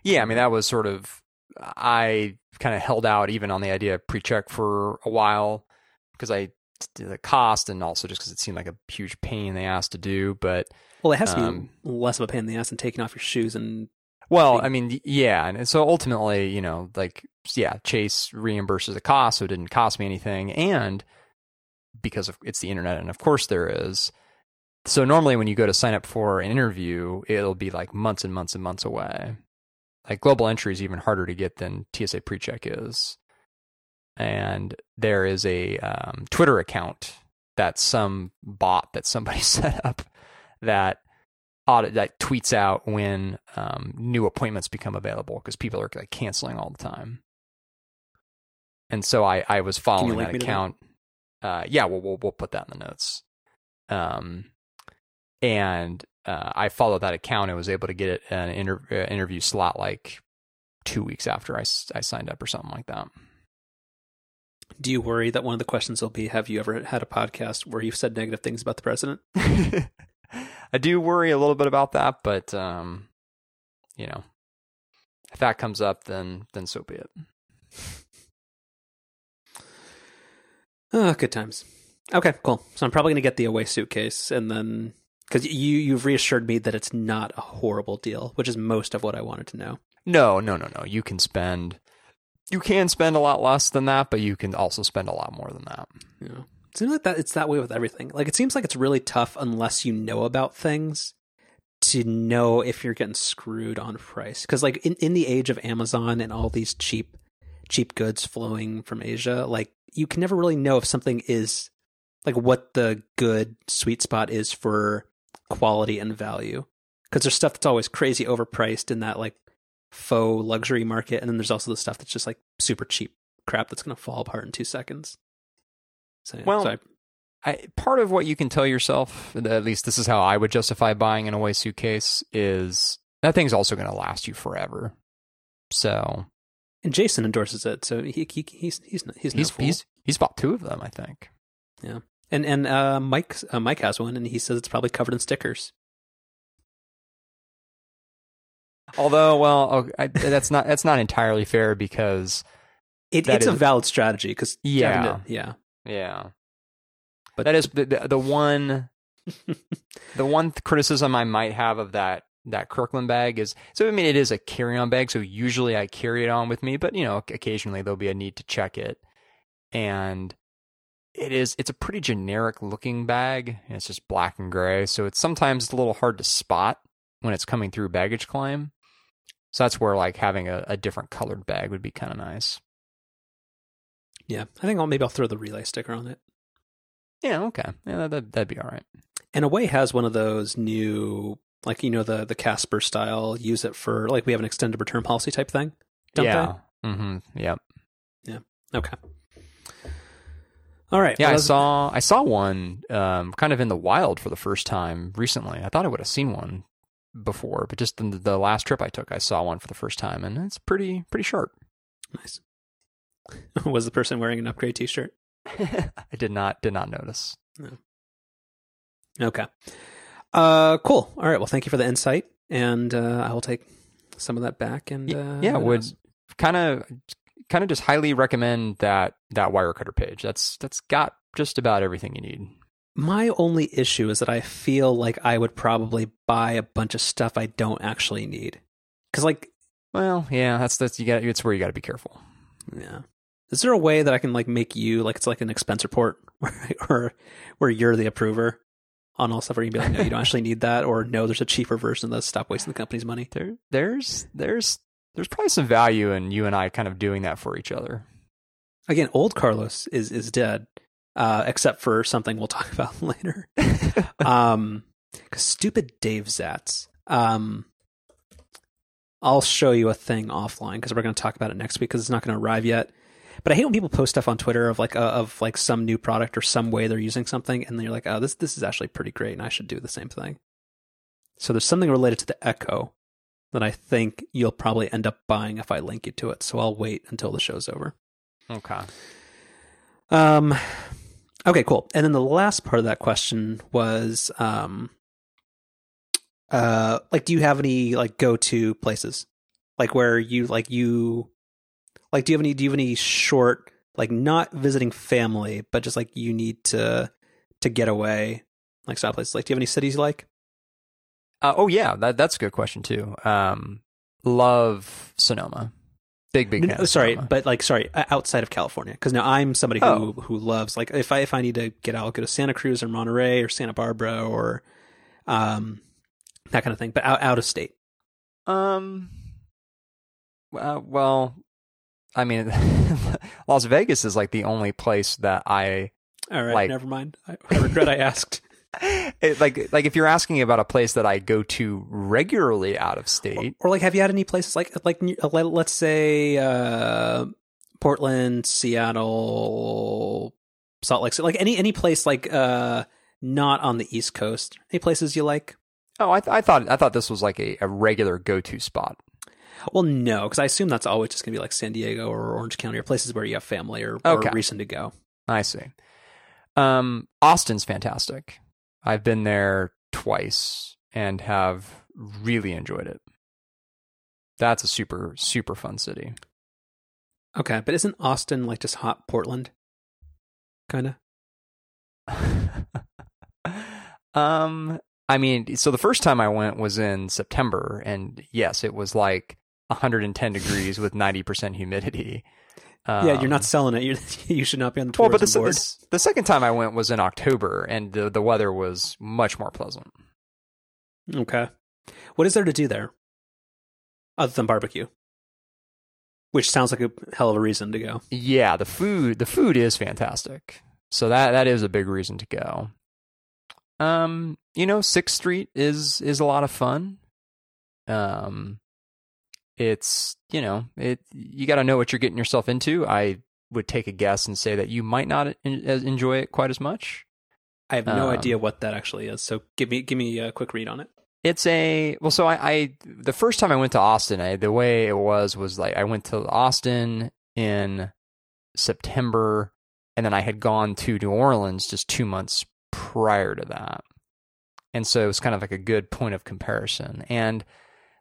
Yeah, I mean that was sort of I kind of held out even on the idea of pre-check for a while because I the cost and also just because it seemed like a huge pain in the ass to do. But well, it has to um, be less of a pain in the ass than taking off your shoes and. Well, I mean, yeah, and so ultimately, you know, like yeah, Chase reimburses the cost, so it didn't cost me anything, and because of, it's the internet, and of course there is. So normally, when you go to sign up for an interview, it'll be like months and months and months away like global entry is even harder to get than TSA PreCheck is. And there is a um, Twitter account that some bot that somebody set up that audit that tweets out when um, new appointments become available because people are like canceling all the time. And so I, I was following that account. That? Uh, yeah, well, we'll we'll put that in the notes. Um, and uh, I followed that account and was able to get an inter- uh, interview slot like two weeks after I, I signed up or something like that. Do you worry that one of the questions will be Have you ever had a podcast where you've said negative things about the president? I do worry a little bit about that, but, um, you know, if that comes up, then then so be it. Oh, good times. Okay, cool. So I'm probably going to get the away suitcase and then because you you've reassured me that it's not a horrible deal, which is most of what I wanted to know. No, no, no, no. You can spend you can spend a lot less than that, but you can also spend a lot more than that. Yeah. It seems like that it's that way with everything. Like it seems like it's really tough unless you know about things to know if you're getting screwed on price. Because like in, in the age of Amazon and all these cheap cheap goods flowing from Asia, like you can never really know if something is like what the good sweet spot is for quality and value. Because there's stuff that's always crazy overpriced in that like faux luxury market and then there's also the stuff that's just like super cheap crap that's going to fall apart in two seconds. So, yeah, well so I, I, part of what you can tell yourself at least this is how i would justify buying an away suitcase is that thing's also going to last you forever. So and jason endorses it so he, he he's he's he's no he's, he's he's bought two of them i think. Yeah and and uh, Mike uh, Mike has one, and he says it's probably covered in stickers. Although, well, okay, I, that's not that's not entirely fair because it, it's is, a valid strategy. Because yeah, yeah, yeah. But that is the, the, the one the one criticism I might have of that that Kirkland bag is so I mean it is a carry on bag, so usually I carry it on with me, but you know occasionally there'll be a need to check it, and it is it's a pretty generic looking bag. It's just black and gray, so it's sometimes it's a little hard to spot when it's coming through baggage claim. So that's where like having a, a different colored bag would be kind of nice. Yeah, I think I'll maybe I'll throw the relay sticker on it. Yeah, okay, yeah, that that'd be all right. And Away has one of those new, like you know the the Casper style. Use it for like we have an extended return policy type thing. Yeah. Mm-hmm. Yep. Yeah. Okay. All right. Yeah, well, I saw I saw one um, kind of in the wild for the first time recently. I thought I would have seen one before, but just in the last trip I took, I saw one for the first time, and it's pretty pretty sharp. Nice. Was the person wearing an upgrade T-shirt? I did not did not notice. No. Okay. Uh, cool. All right. Well, thank you for the insight, and uh, I will take some of that back. And uh, yeah, would kind of kind of just highly recommend that that Wirecutter page. That's that's got just about everything you need. My only issue is that I feel like I would probably buy a bunch of stuff I don't actually need. Cuz like Well, yeah, that's that's you got it's where you got to be careful. yeah. Is there a way that I can like make you like it's like an expense report or where you're the approver on all stuff where you can be like, no, you don't actually need that, or no, there's a cheaper version of this. Stop wasting the company's money. There there's there's there's probably some value in you and I kind of doing that for each other. Again, old Carlos is is dead, uh, except for something we'll talk about later. um, cause stupid Dave Zatz. Um, I'll show you a thing offline because we're going to talk about it next week because it's not going to arrive yet. But I hate when people post stuff on Twitter of like uh, of like some new product or some way they're using something, and they're like, "Oh, this this is actually pretty great, and I should do the same thing." So there's something related to the Echo that I think you'll probably end up buying if I link you to it. So I'll wait until the show's over. Okay. Um, okay, cool. And then the last part of that question was, um, uh, like, do you have any like go to places, like where you like you, like, do you have any do you have any short like not visiting family, but just like you need to to get away, like stop places? Like, do you have any cities you like? Uh, oh yeah, that that's a good question too. Um, love Sonoma. Big big. No, sorry, Sonoma. but like sorry, outside of California, because now I'm somebody who Oh. who loves like if I if I need to get out, I'll go to Santa Cruz or Monterey or Santa Barbara or um that kind of thing, but out out of state. Um. Uh, well, I mean, Las Vegas is like the only place that I All right, Like- never mind. I, I regret I asked. It, like. Like if you're asking about a place that I go to regularly out of state, Or like, have you had any places like like uh, let- let's say uh Portland, Seattle, Salt Lake City, like any any place like uh not on the East Coast? Any places you like? oh, I, th- I thought I thought this was like a, a regular go to spot. Well, no, because I assume that's always just going to be like San Diego or Orange County or places where you have family or, Okay. or reason to go. I see. Um, Austin's fantastic. I've been there twice and have really enjoyed it. That's a super super fun city. Okay, but isn't Austin like just hot Portland? Kind of. um, I mean, so the first time I went was in September, and yes, it was like 110 degrees with 90% humidity. Yeah, you're not Um, selling it. You're, you should not be on the Well, tourism but the, board. the, the second time I went was in October, and the the weather was much more pleasant. Okay, what is there to do there other than barbecue? Which sounds like a hell of a reason to go. Yeah, the food the food is fantastic. So that that is a big reason to go. Um, you know, Sixth Street is is a lot of fun. Um, it's you know it you got to know what you're getting yourself into. I would take a guess and say that you might not enjoy it quite as much. I have no Um, idea what that actually is. So give me give me a quick read on it. It's a well. So I, I the first time I went to Austin, I, the way it was was like I went to Austin in September, and then I had gone to New Orleans just two months prior to that, and so it was kind of like a good point of comparison. And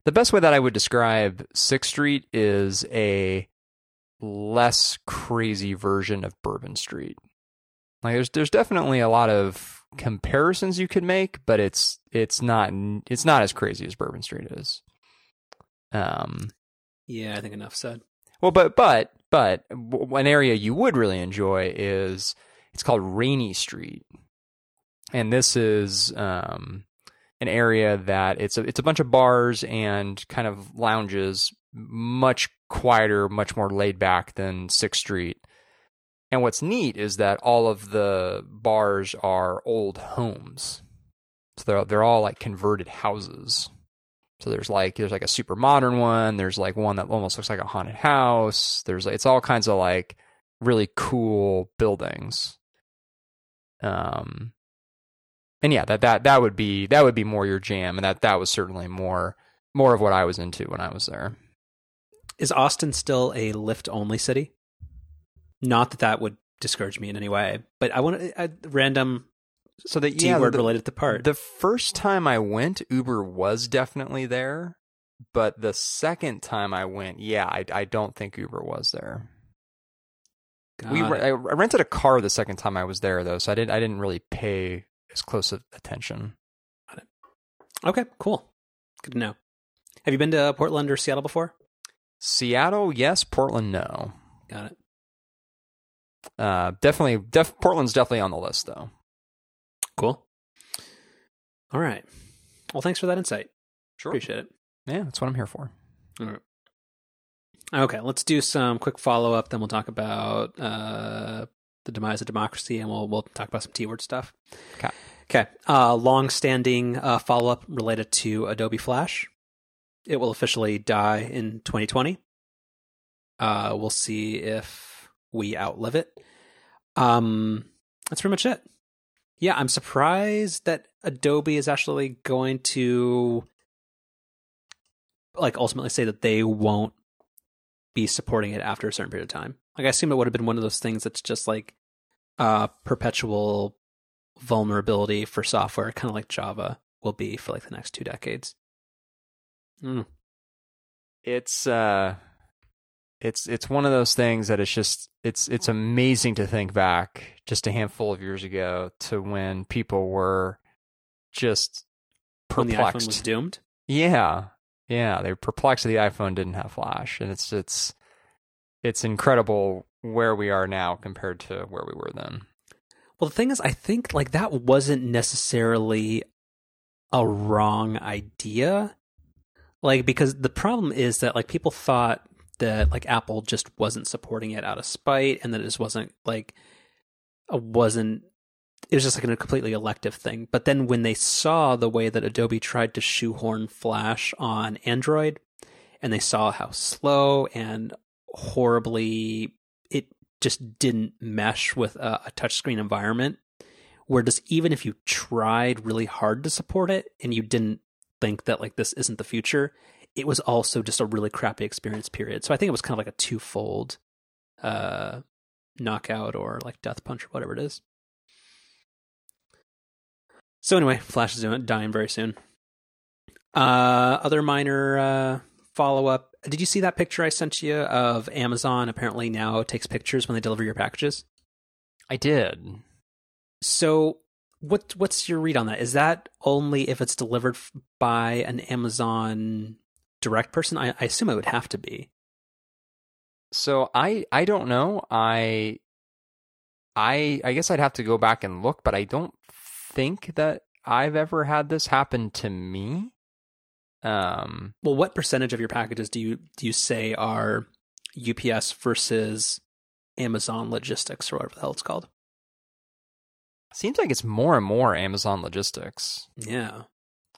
the best way that I would describe Sixth Street is a less crazy version of Bourbon Street. Like there's there's definitely a lot of comparisons you could make, but it's it's not it's not as crazy as Bourbon Street is. Um, Yeah, I think enough said. well, but but but an area you would really enjoy is it's called Rainy Street, and this is um, an area that it's a it's a bunch of bars and kind of lounges, much quieter, much more laid back than Sixth Street. And what's neat is that all of the bars are old homes, so they're they're all like converted houses. So there's like there's like a super modern one. There's like one that almost looks like a haunted house. There's like it's all kinds of like really cool buildings. Um, and yeah, that that that would be that would be more your jam, and that that was certainly more more of what I was into when I was there. Is Austin still a Lyft only city? Not that that would discourage me in any way, but I want a, a random So the T yeah, word the, related to part. the first time I went, Uber was definitely there, but the second time I went, yeah, I I don't think Uber was there. Got we it. I rented a car the second time I was there though, so I didn't I didn't really pay as close of attention. okay, cool. Good to know. Have you been to Portland or Seattle before? Seattle, yes. Portland, no. Got it. Uh, definitely, def- Portland's definitely on the list though. Cool. All right. Well, thanks for that insight. Sure. Appreciate it. Yeah, that's what I'm here for. All right. Okay, let's do some quick follow up. Then we'll talk about uh, the demise of democracy, and we'll we'll talk about some T word stuff. Okay. Okay. Uh, long standing uh, follow up related to Adobe Flash. It will officially die in 2020. Uh, we'll see if we outlive it. Um, that's pretty much it. Yeah, I'm surprised that Adobe is actually going to like ultimately say that they won't be supporting it after a certain period of time. Like I assume it would have been one of those things that's just like uh perpetual vulnerability for software, kind of like Java will be for like the next two decades. Mm. It's uh, it's it's one of those things that it's just it's it's amazing to think back just a handful of years ago to when people were just When the iPhone perplexed. was doomed. Yeah, yeah, they were perplexed that the iPhone didn't have Flash, and it's it's it's incredible where we are now compared to where we were then. Well, the thing is, I think like that wasn't necessarily a wrong idea. Like, because the problem is that like people thought that like Apple just wasn't supporting it out of spite, and that it just wasn't like wasn't. It was just like a completely elective thing. But then when they saw the way that Adobe tried to shoehorn Flash on Android, and they saw how slow and horribly it just didn't mesh with a, a touchscreen environment. Where just even if you tried really hard to support it and you didn't think that like this isn't the future, it was also just a really crappy experience. Period. So I think it was kind of like a twofold uh, knockout or like death punch or whatever it is. So anyway, Flash is dying very soon. Uh, other minor uh, follow up. Did you see that picture I sent you of Amazon? Apparently now takes pictures when they deliver your packages. I did. So what what's your read on that? Is that only if it's delivered by an Amazon direct person? I, I assume it would have to be. So I I don't know. I I I guess I'd have to go back and look, but I don't think that I've ever had this happen to me. Um Well, what percentage of your packages do you do you say are UPS versus Amazon Logistics or whatever the hell it's called? seems like it's more and more Amazon logistics. Yeah.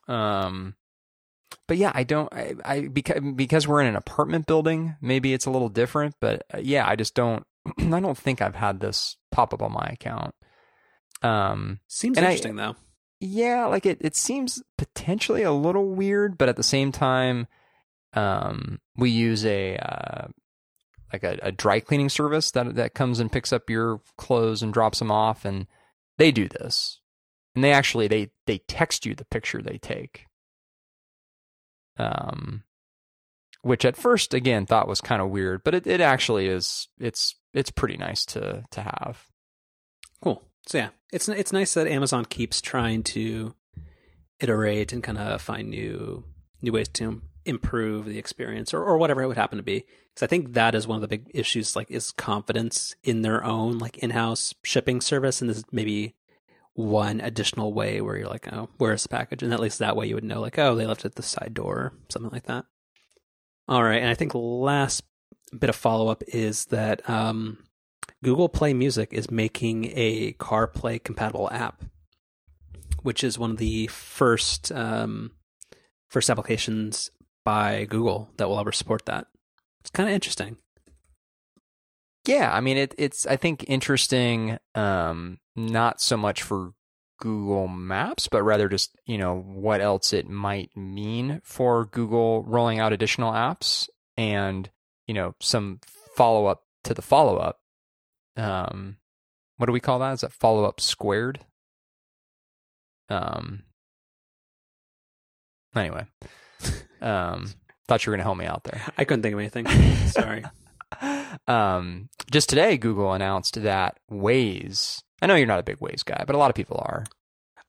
Um but yeah, I don't I, I because because we're in an apartment building, maybe it's a little different, but uh, yeah, I just don't I don't think I've had this pop up on my account. Um Seems And I- interesting though. Yeah, like it, it seems potentially a little weird, but at the same time, um, we use a uh, like a, a dry cleaning service that that comes and picks up your clothes and drops them off, and they do this, and they actually they they text you the picture they take, um, which at first again thought was kind of weird, but it, it actually is it's it's pretty nice to to have. Cool. So yeah, it's it's nice that Amazon keeps trying to iterate and kind of find new new ways to improve the experience or, or whatever it would happen to be. Because I think that is one of the big issues. Like, is confidence in their own like in-house shipping service, and this is maybe one additional way where you're like, oh, where's the package? And at least that way you would know, like, oh, they left it at the side door, something like that. All right, and I think last bit of follow up is that um, Google Play Music is making a CarPlay compatible app, which is one of the first um, first applications by Google that will ever support that. It's kind of interesting. Yeah, I mean it, it's I think interesting um not so much for Google Maps but rather just, you know, what else it might mean for Google rolling out additional apps and, you know, some follow-up to the follow-up. Um what do we call that? Is that follow-up squared? Um Anyway. Um thought you were going to help me out there. I couldn't think of anything. Sorry. um, just today, Google announced that Waze. I know you're not a big Waze guy, but a lot of people are.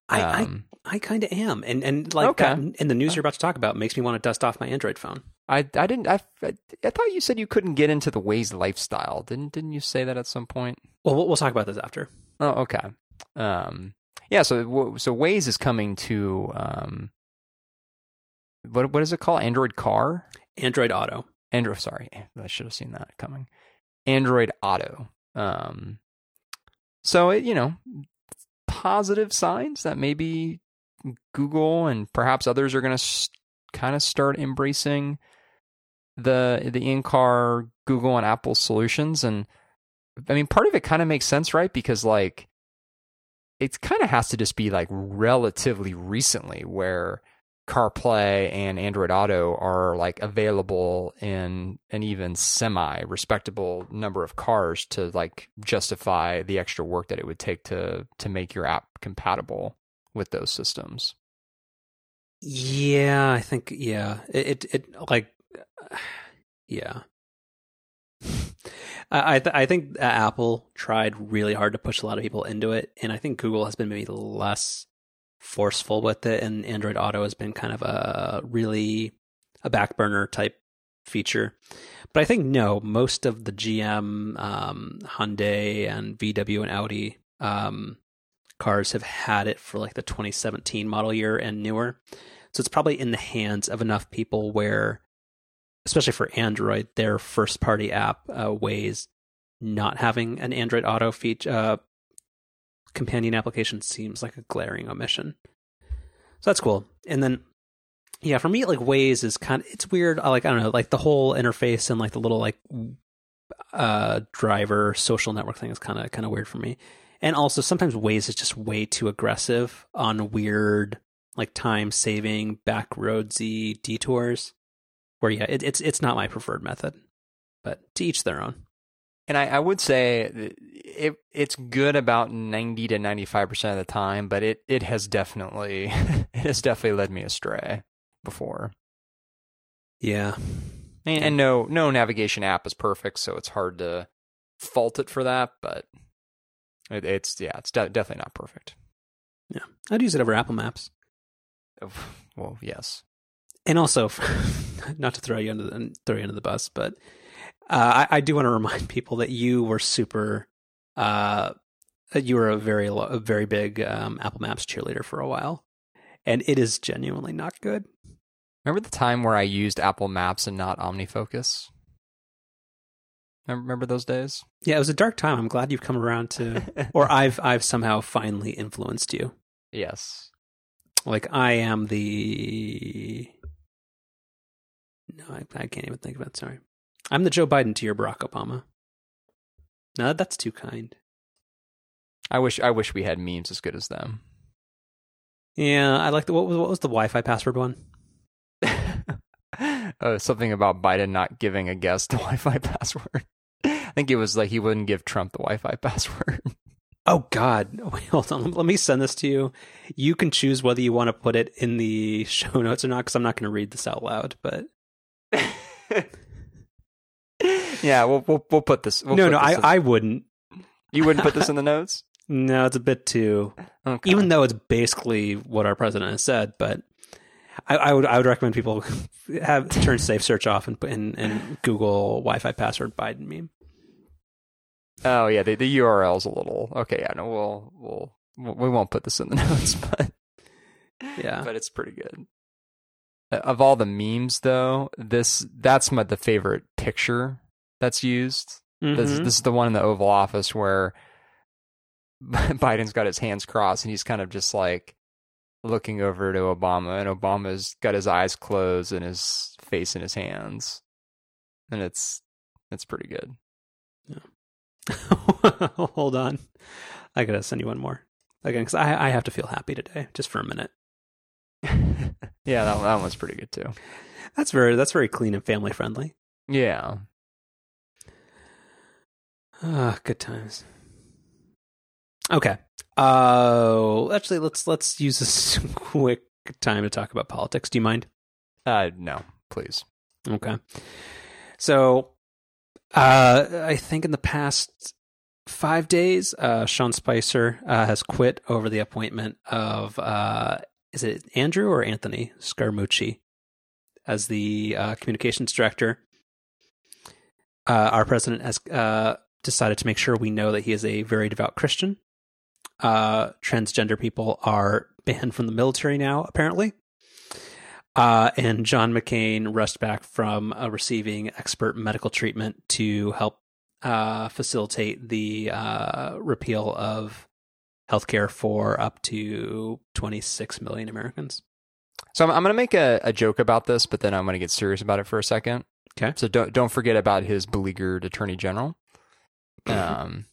I, I Um, I kind of am, and and like Okay. that in the news you're about to talk about makes me want to dust off my Android phone. I, I didn't. I, I, I thought you said you couldn't get into the Waze lifestyle. Didn't Didn't you say that at some point? Well, we'll, we'll talk about this after. Oh, okay. Um, yeah. So, so Waze is coming to um, what what is it called? Android Car. Android Auto. Android. Sorry, I should have seen that coming. Android Auto. Um, so it, you know, positive signs that maybe Google and perhaps others are going to s- kind of start embracing the the in car Google and Apple solutions. And I mean, part of it kind of makes sense, right? Because like it kind of has to just be like relatively recently where CarPlay and Android Auto are like available in an even semi respectable number of cars to like justify the extra work that it would take to to make your app compatible with those systems. Yeah, I think yeah. It it, it like yeah. I I, th- I think Apple tried really hard to push a lot of people into it, and I think Google has been maybe less forceful with it, and Android Auto has been kind of a really a back burner type feature. But I think no, most of the GM, um, Hyundai, and VW and Audi um, cars have had it for like the 2017 model year and newer. So it's probably in the hands of enough people where, especially for Android, their first party app uh, Waze not having an Android Auto feature uh, companion application seems like a glaring omission. So that's cool. And then, yeah, for me, like Waze is kind of it's weird. I like I don't know, like the whole interface and like the little like uh driver social network thing is kind of kind of weird for me. And also sometimes Waze is just way too aggressive on weird like time saving back roadsy detours. Where yeah, it, it's it's not my preferred method, but to each their own. And I, I would say it it's good about ninety to ninety five percent of the time, but it, it has definitely it has definitely led me astray before. Yeah, And, and no no navigation app is perfect, so it's hard to fault it for that. But it, it's yeah, it's de- definitely not perfect. yeah, I'd use it over Apple Maps. Well, yes. and also not to throw you under the throw you under the bus, but uh, I, I do want to remind people that you were super. Uh, you were a very a very big um, Apple Maps cheerleader for a while, and it is genuinely not good. Remember the time where I used Apple Maps and not OmniFocus? Remember, remember those days? Yeah, it was a dark time. I'm glad you've come around to, or I've I've somehow finally influenced you. yes. Like I am the. No, I, I can't even think of it. Sorry, I'm the Joe Biden to your Barack Obama. No, that's too kind. I wish I wish we had memes as good as them. Yeah, I like the what was what was the Wi-Fi password one? uh, something about Biden not giving a guest the Wi-Fi password. I think it was like he wouldn't give Trump the Wi-Fi password. Oh God! Wait, hold on. Let me send this to you. You can choose whether you want to put it in the show notes or not, because I'm not going to read this out loud. But yeah, we'll we'll we'll put this. We'll no, put no, this I I wouldn't. you wouldn't put this in the notes. No, it's a bit too. Okay. Even though it's basically what our president has said, but I, I would I would recommend people have turn safe search off and put in and Google Wi-Fi password Biden meme. oh yeah, the the URL's a little okay. Yeah, no, we'll we'll we'll- we won't put this in the notes, but Yeah. but it's pretty good. Uh, Of all the memes, though, this that's my the favorite picture that's used. This, Mhm. this is the one in the Oval Office where Biden's got his hands crossed and he's kind of just like looking over to Obama, and Obama's got his eyes closed and his face in his hands, and it's it's pretty good. Hold on, I gotta send you one more again because I I have to feel happy today, just for a minute. yeah, that that one's pretty good too. That's very that's very clean and family friendly. Yeah, Ah, good times. Okay. Uh, actually, let's let's use this quick time to talk about politics. Do you mind? uh, no, please. Okay. So, Uh, I think in the past five days, uh, Sean Spicer uh, has quit over the appointment of uh, is it Andrew or Anthony Scaramucci as the uh, communications director. Uh, our president has uh, decided to make sure we know that he is a very devout Christian. Uh, transgender people are banned from the military now, apparently. Uh, and John McCain rushed back from uh, receiving expert medical treatment to help uh, facilitate the repeal of healthcare for up to 26 million Americans. So I'm, I'm going to make a, a joke about this, but then I'm going to get serious about it for a second. Okay. So don't don't forget about his beleaguered attorney general. Um,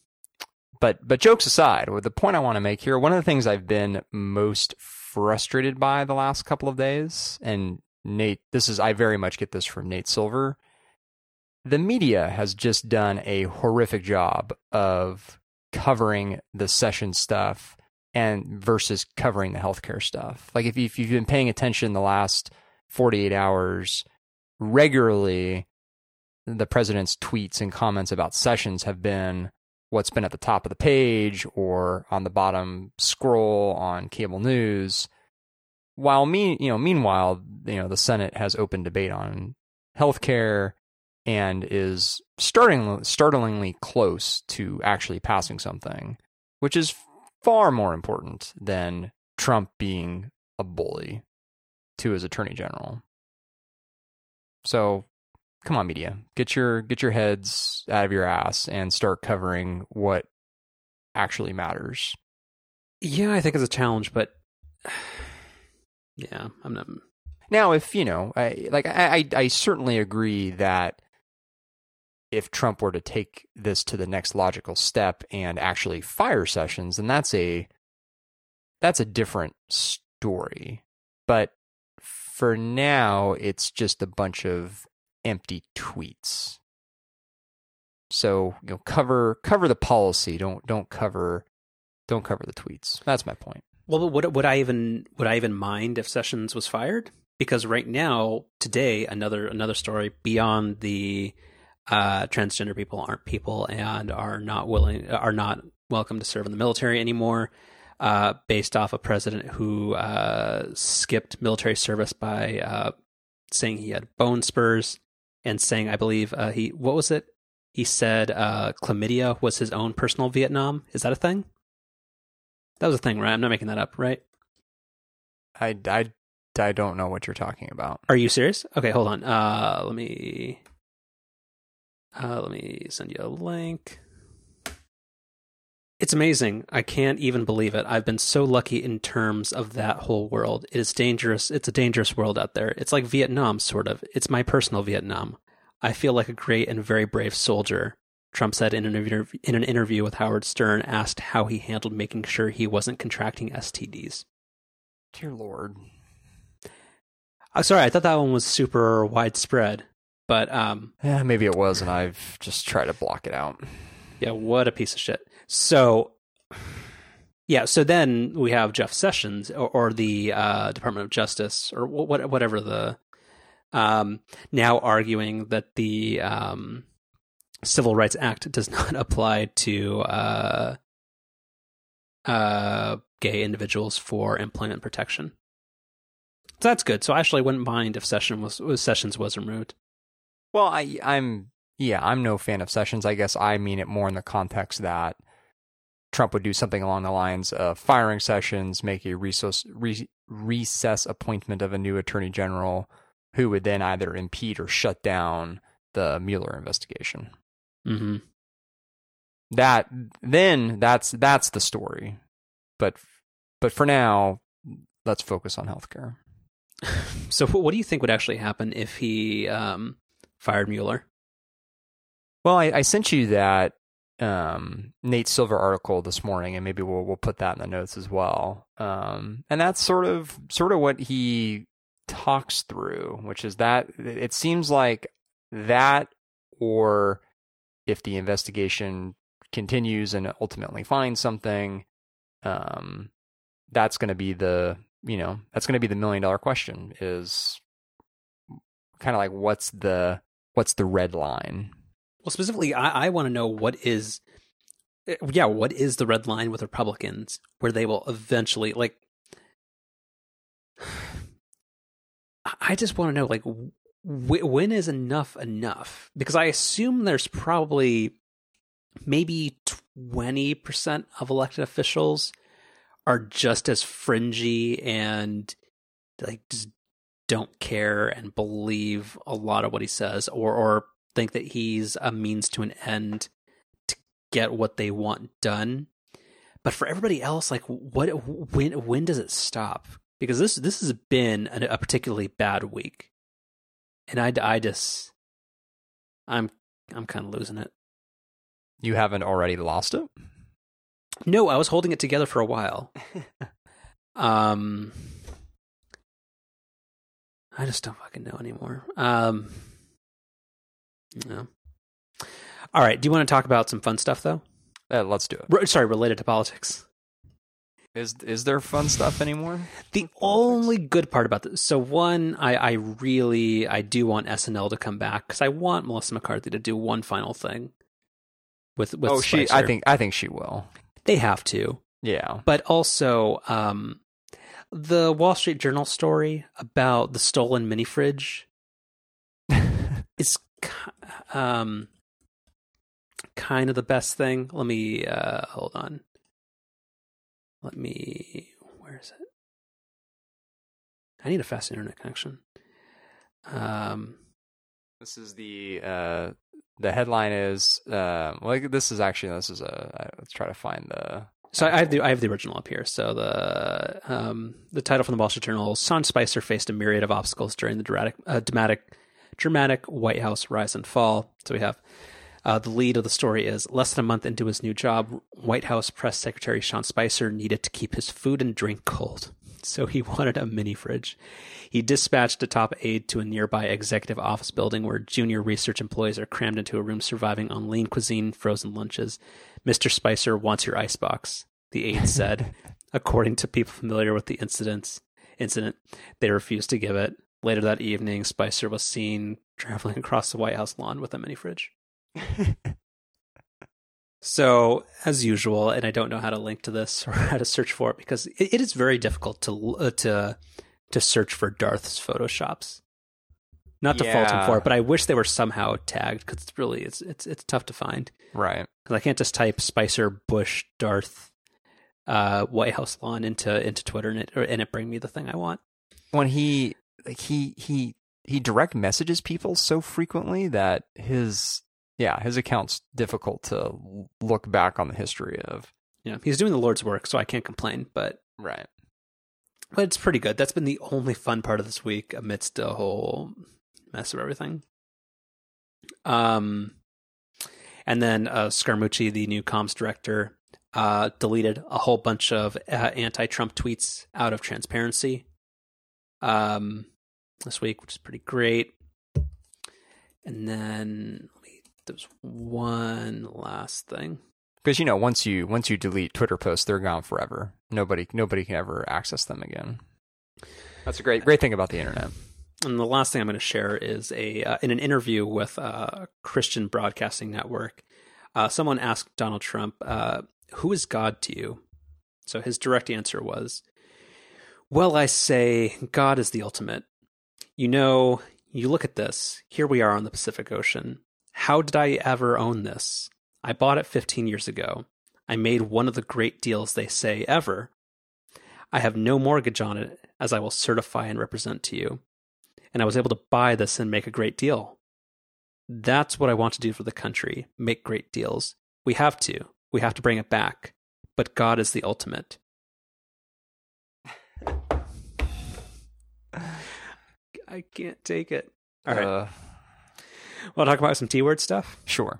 but but jokes aside, the point I want to make here, one of the things I've been most frustrated by the last couple of days, and Nate, this is I very much get this from Nate Silver. The media has just done a horrific job of covering the session stuff and versus covering the healthcare stuff. Like if, you, if you've been paying attention the last 48 hours regularly, the president's tweets and comments about Sessions have been what's been at the top of the page or on the bottom scroll on cable news. While me, you know, meanwhile, you know, the Senate has open debate on healthcare and is starting startlingly close to actually passing something, which is far more important than Trump being a bully to his attorney general. So, come on media. Get your get your heads out of your ass and start covering what actually matters. Yeah, I think it's a challenge, but yeah, I'm not Now, if you know, I, like I, I, I certainly agree that if Trump were to take this to the next logical step and actually fire Sessions, then that's a that's a different story. But for now, it's just a bunch of empty tweets. So you know, cover cover the policy. Don't don't cover don't cover the tweets. That's my point. Well, would would I even would I even mind if Sessions was fired? Because right now, today, another another story beyond the uh, transgender people aren't people and are not willing are not welcome to serve in the military anymore. Uh, based off a president who uh, skipped military service by uh, saying he had bone spurs and saying, I believe uh, he what was it? He said uh, chlamydia was his own personal Vietnam. Is that a thing? That was a thing, right? I'm not making that up, right? I, I, I don't know what you're talking about. Are you serious? Okay, hold on. Uh, let me uh, let me send you a link. It's amazing. I can't even believe it. I've been so lucky in terms of that whole world. It is dangerous. It's a dangerous world out there. It's like Vietnam, sort of. It's my personal Vietnam. I feel like a great and very brave soldier. Trump said in an, interview, in an interview with Howard Stern, asked how he handled making sure he wasn't contracting STDs. Dear Lord. I'm sorry, I thought that one was super widespread, but um, yeah, maybe it was, and I've just tried to block it out. Yeah, what a piece of shit. So, yeah, so then we have Jeff Sessions or, or the uh, Department of Justice or what, whatever the um, now arguing that the um, Civil Rights Act does not apply to uh, uh, gay individuals for employment protection. So that's good. So I actually wouldn't mind if Session was, was Sessions was removed. Well, I, I'm yeah, I'm no fan of Sessions. I guess I mean it more in the context that Trump would do something along the lines of firing Sessions, make a recess, re, recess appointment of a new attorney general who would then either impede or shut down the Mueller investigation. Mm-hmm. That then that's that's the story, but but for now, let's focus on healthcare. So, what do you think would actually happen if he um, fired Mueller? Well, I, I sent you that um, Nate Silver article this morning, and maybe we'll we'll put that in the notes as well. Um, and that's sort of sort of what he talks through, which is that it seems like that, or if the investigation continues and ultimately finds something, um, that's going to be the you know that's going to be the million dollar question is kind of like what's the what's the red line Well, specifically, I, I want to know what is, eh, yeah, what is the red line with Republicans where they will eventually like. I just want to know, like, when is enough enough? Because I assume there's probably maybe twenty percent of elected officials are just as fringy and like just don't care and believe a lot of what he says, or or think that he's a means to an end to get what they want done. But for everybody else, like what when when does it stop? Because this this has been a, a particularly bad week, and I I just I'm I'm kind of losing it. You haven't already lost it? No, I was holding it together for a while. um, I just don't fucking know anymore. Um, no. All right. Do you want to talk about some fun stuff though? Uh, let's do it. Re- sorry, related to politics. Is is there fun stuff anymore? The only good part about this, so one, I, I really, I do want SNL to come back because I want Melissa McCarthy to do one final thing. With with oh, she. I think I think she will. they have to, Yeah. but also, um, the Wall Street Journal story about the stolen mini fridge is, ki- um, kind of the best thing. Let me uh, hold on. Let me. Where is it? I need a fast internet connection. Um, This is the uh the headline is uh well this is actually this is a let's try to find the so I have the I have the original up here. So the um, the title from the Wall Street Journal: Sean Spicer faced a myriad of obstacles during the dramatic uh, dramatic dramatic White House rise and fall. So we have uh, the lead of the story is less than a month into his new job, White House press secretary Sean Spicer needed to keep his food and drink cold. So he wanted a mini fridge. He dispatched a top aide to a nearby executive office building where junior research employees are crammed into a room surviving on lean cuisine, frozen lunches. Mr. Spicer wants your icebox, the aide said. According to people familiar with the incidents, incident, they refused to give it. Later that evening, Spicer was seen traveling across the White House lawn with a mini fridge. So, as usual, and I don't know how to link to this or how to search for it because it, it is very difficult to uh, to to search for Darth's photoshops. Not to fault him for it, but I wish they were somehow tagged because it's really it's it's it's tough to find right. because I can't just type Spicer Bush Darth uh, White House lawn into into Twitter and it or, and it bring me the thing I want. When he like he he he direct messages people so frequently that his yeah, his account's difficult to look back on the history of. Yeah, he's doing the Lord's work, so I can't complain. But Right. but it's pretty good. That's been the only fun part of this week amidst a whole mess of everything. Um, and then uh, Scaramucci, the new comms director, uh, deleted a whole bunch of uh, anti-Trump tweets out of transparency. Um, this week, which is pretty great. And then let me, there's one last thing. Because you know, once you once you delete Twitter posts, they're gone forever. Nobody nobody can ever access them again. That's a great great thing about the internet. And the last thing I'm going to share is a uh, in an interview with uh, Christian Broadcasting Network. Uh, someone asked Donald Trump, uh, "Who is God to you?" So his direct answer was, "Well, I say God is the ultimate. You know, you look at this. Here we are on the Pacific Ocean. How did I ever own this? I bought it 15 years ago. I made one of the great deals they say ever. I have no mortgage on it, as I will certify and represent to you." and I was able to buy this and make a great deal. That's what I want to do for the country make great deals. We have to. We have to bring it back. But God is the ultimate. I can't take it. All right. Uh, Well, talk about some T word stuff. sure.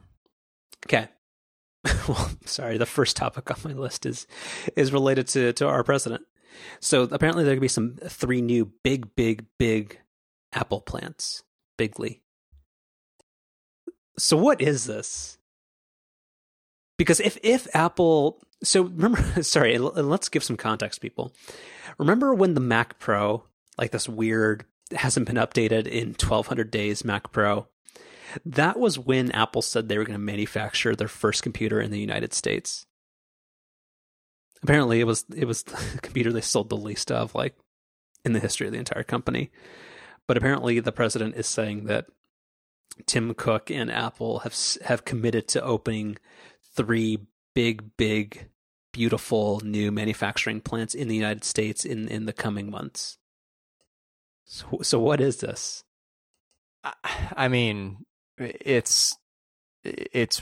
Okay. well, sorry. The first topic on my list is is related to to our president. So apparently there could be some three new big, big, big apple plants. Bigly. So what is this? Because if if Apple, so remember, sorry, let's give some context, people. Remember when the Mac Pro, like this weird, hasn't been updated in 1200 days Mac Pro, That was when Apple said they were going to manufacture their first computer in the United States. Apparently, it was it was the computer they sold the least of, like in the history of the entire company. But apparently, the president is saying that Tim Cook and Apple have have committed to opening three big, big, beautiful new manufacturing plants in the United States in in the coming months. So, so what is this? I mean, it's it's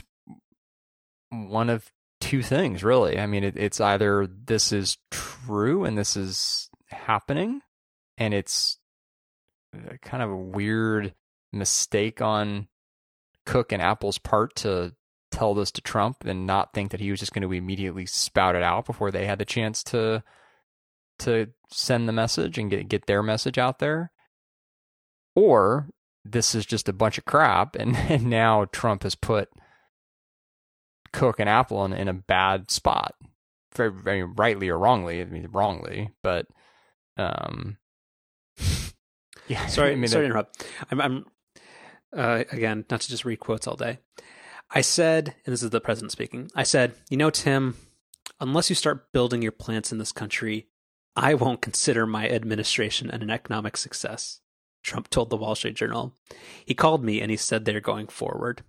one of two things, really. I mean, it, it's either this is true and this is happening, and it's kind of a weird mistake on Cook and Apple's part to tell this to Trump and not think that he was just going to immediately spout it out before they had the chance to to send the message and get get their message out there. Or this is just a bunch of crap and, and now Trump has put Cook and Apple in, in a bad spot. Very, very rightly or wrongly. I mean wrongly, but um yeah. Sorry, I mean, sorry to interrupt. I'm, I'm uh, again not to just read quotes all day. I said, and this is the president speaking. I said, you know, Tim, unless you start building your plants in this country, I won't consider my administration an economic success. Trump told the Wall Street Journal. He called me and he said they're going forward.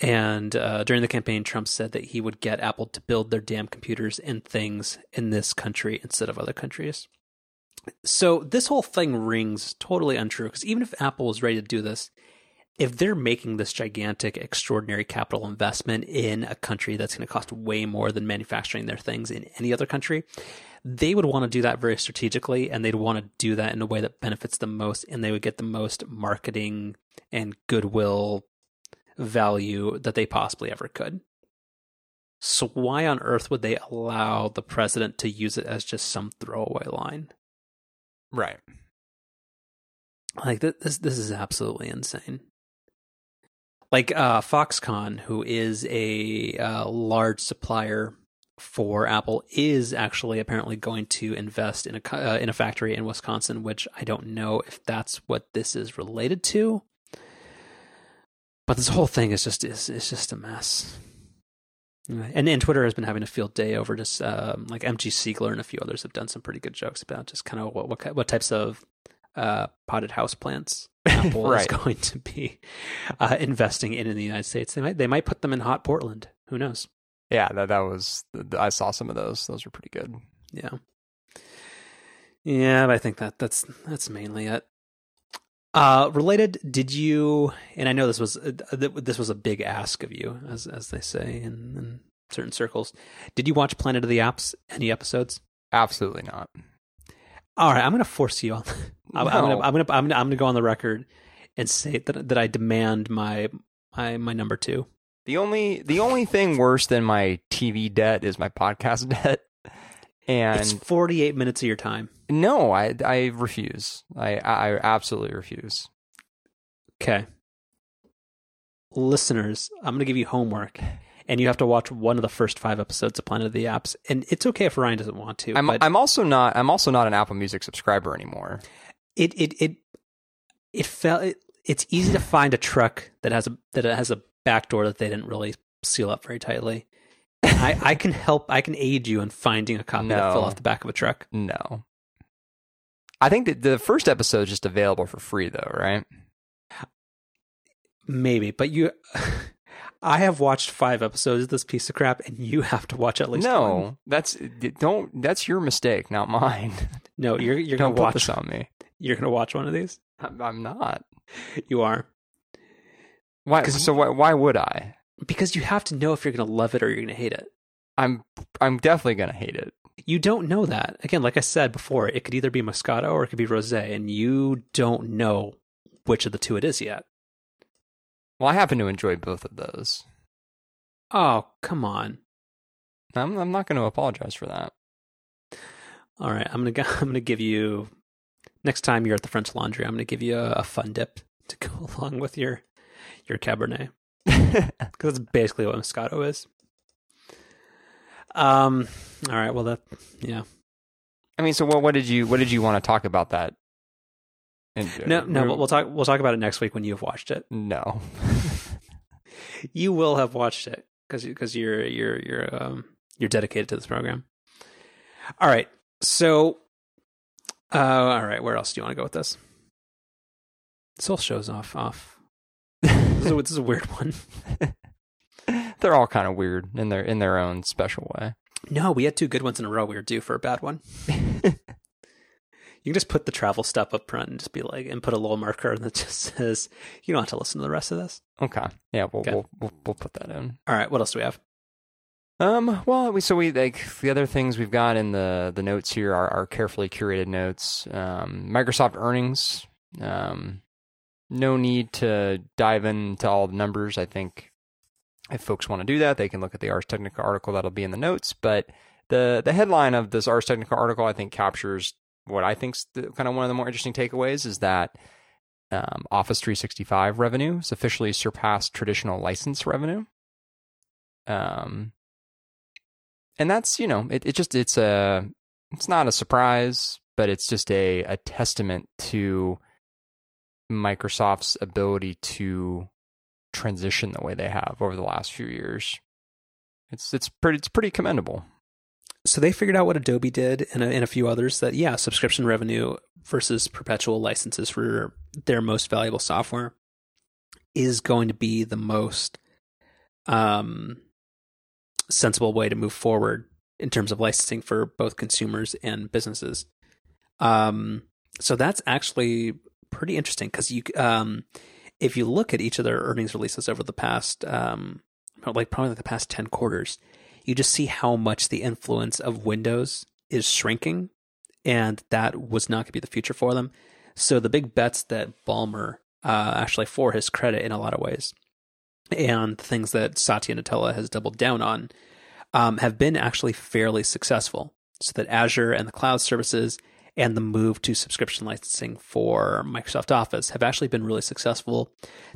And uh, during the campaign, Trump said that he would get Apple to build their damn computers and things in this country instead of other countries. So this whole thing rings totally untrue because even if Apple was ready to do this, if they're making this gigantic, extraordinary capital investment in a country that's going to cost way more than manufacturing their things in any other country, they would want to do that very strategically and they'd want to do that in a way that benefits them most and they would get the most marketing and goodwill value that they possibly ever could. So why on earth would they allow the president to use it as just some throwaway line? Right. Like this this is absolutely insane. Like uh, Foxconn, who is a uh, large supplier for Apple, is actually apparently going to invest in a uh, in a factory in Wisconsin, which I don't know if that's what this is related to. But this whole thing is just is is just a mess. And, and Twitter has been having a field day over just um, like MG Siegler and a few others have done some pretty good jokes about just kind of what what, what types of uh, potted house plants Apple right. is going to be uh, investing in in the United States. They might they might put them in hot Portland. Who knows? Yeah, that that was I saw some of those. Those were pretty good. Yeah, yeah, but I think that that's that's mainly it. Uh, related, did you? And I know this was uh, this was a big ask of you, as as they say in, in certain circles. Did you watch Planet of the Apps? Any episodes? Absolutely not. All right, I'm going to force you on. I'm, no. I'm going to I'm to I'm going to go on the record and say that that I demand my my my number two. The only the only thing worse than my TV debt is my podcast debt. And it's 48 minutes of your time. No, I I refuse. I I absolutely refuse. Okay. Listeners, I'm going to give you homework and you have to watch one of the first 5 episodes of Planet of the Apps. And it's okay if Ryan doesn't want to. I'm I'm also not I'm also not an Apple Music subscriber anymore. It it it it felt it, it's easy to find a truck that has a that has a back door that they didn't really seal up very tightly. I, I can help. I can aid you in finding a copy no. that fell off the back of a truck. No, I think that the first episode is just available for free, though, right? Maybe, but you. I have watched five episodes of this piece of crap, and you have to watch at least. No, one. that's don't. That's your mistake, not mine. No, you're you're don't gonna watch this on me. You're gonna watch one of these. I'm not. You are. Why? So why? Why would I? Because you have to know if you're gonna love it or you're gonna hate it. I'm. I'm definitely gonna hate it. You don't know that. Again, like I said before, it could either be Moscato or it could be Rosé, and you don't know which of the two it is yet. Well, I happen to enjoy both of those. Oh, come on. I'm I'm not going to apologize for that. All right, I'm gonna I'm gonna give you next time you're at the French Laundry. I'm gonna give you a, a fun dip to go along with your your Cabernet because that's basically what Moscato is. Um. All right. Well, that yeah. I mean, so what? What did you? What did you want to talk about that And, No, no, we'll, we'll talk. We'll talk about it next week when you have watched it. No. You will have watched it because because you're you're you're um you're dedicated to this program. All right, so uh, all right, where else do you want to go with this? Soul show's off off. This is, a, this is a weird one. They're all kind of weird in their in their own special way. No, we had two good ones in a row. We were due for a bad one. You can just put the travel stuff up front and just be like, and put a little marker that just says, you don't have to listen to the rest of this. Okay. Yeah, we'll Okay. we'll, we'll we'll put that in. All right, what else do we have? Um. Well, we so we like the other things we've got in the the notes here are, are carefully curated notes. Um, Microsoft earnings. Um, no need to dive into all the numbers. I think if folks want to do that, they can look at the Ars Technica article that'll be in the notes. But the the headline of this Ars Technica article, I think, captures what I think's the, kind of one of the more interesting takeaways is that um, Office 365 revenue has officially surpassed traditional license revenue. Um, and that's you know it, it just it's a it's not a surprise, but it's just a a testament to Microsoft's ability to transition the way they have over the last few years. It's it's pretty it's pretty commendable. So they figured out what Adobe did and a, and a few others that, yeah, subscription revenue versus perpetual licenses for their most valuable software is going to be the most um, sensible way to move forward in terms of licensing for both consumers and businesses. Um, so that's actually pretty interesting because you, um, if you look at each of their earnings releases over the past, um, like probably the past ten quarters, you just see how much the influence of Windows is shrinking, and that was not going to be the future for them. So the big bets that Ballmer, uh, actually for his credit in a lot of ways, and things that Satya Nadella has doubled down on, um, have been actually fairly successful. So that Azure and the cloud services and the move to subscription licensing for Microsoft Office have actually been really successful.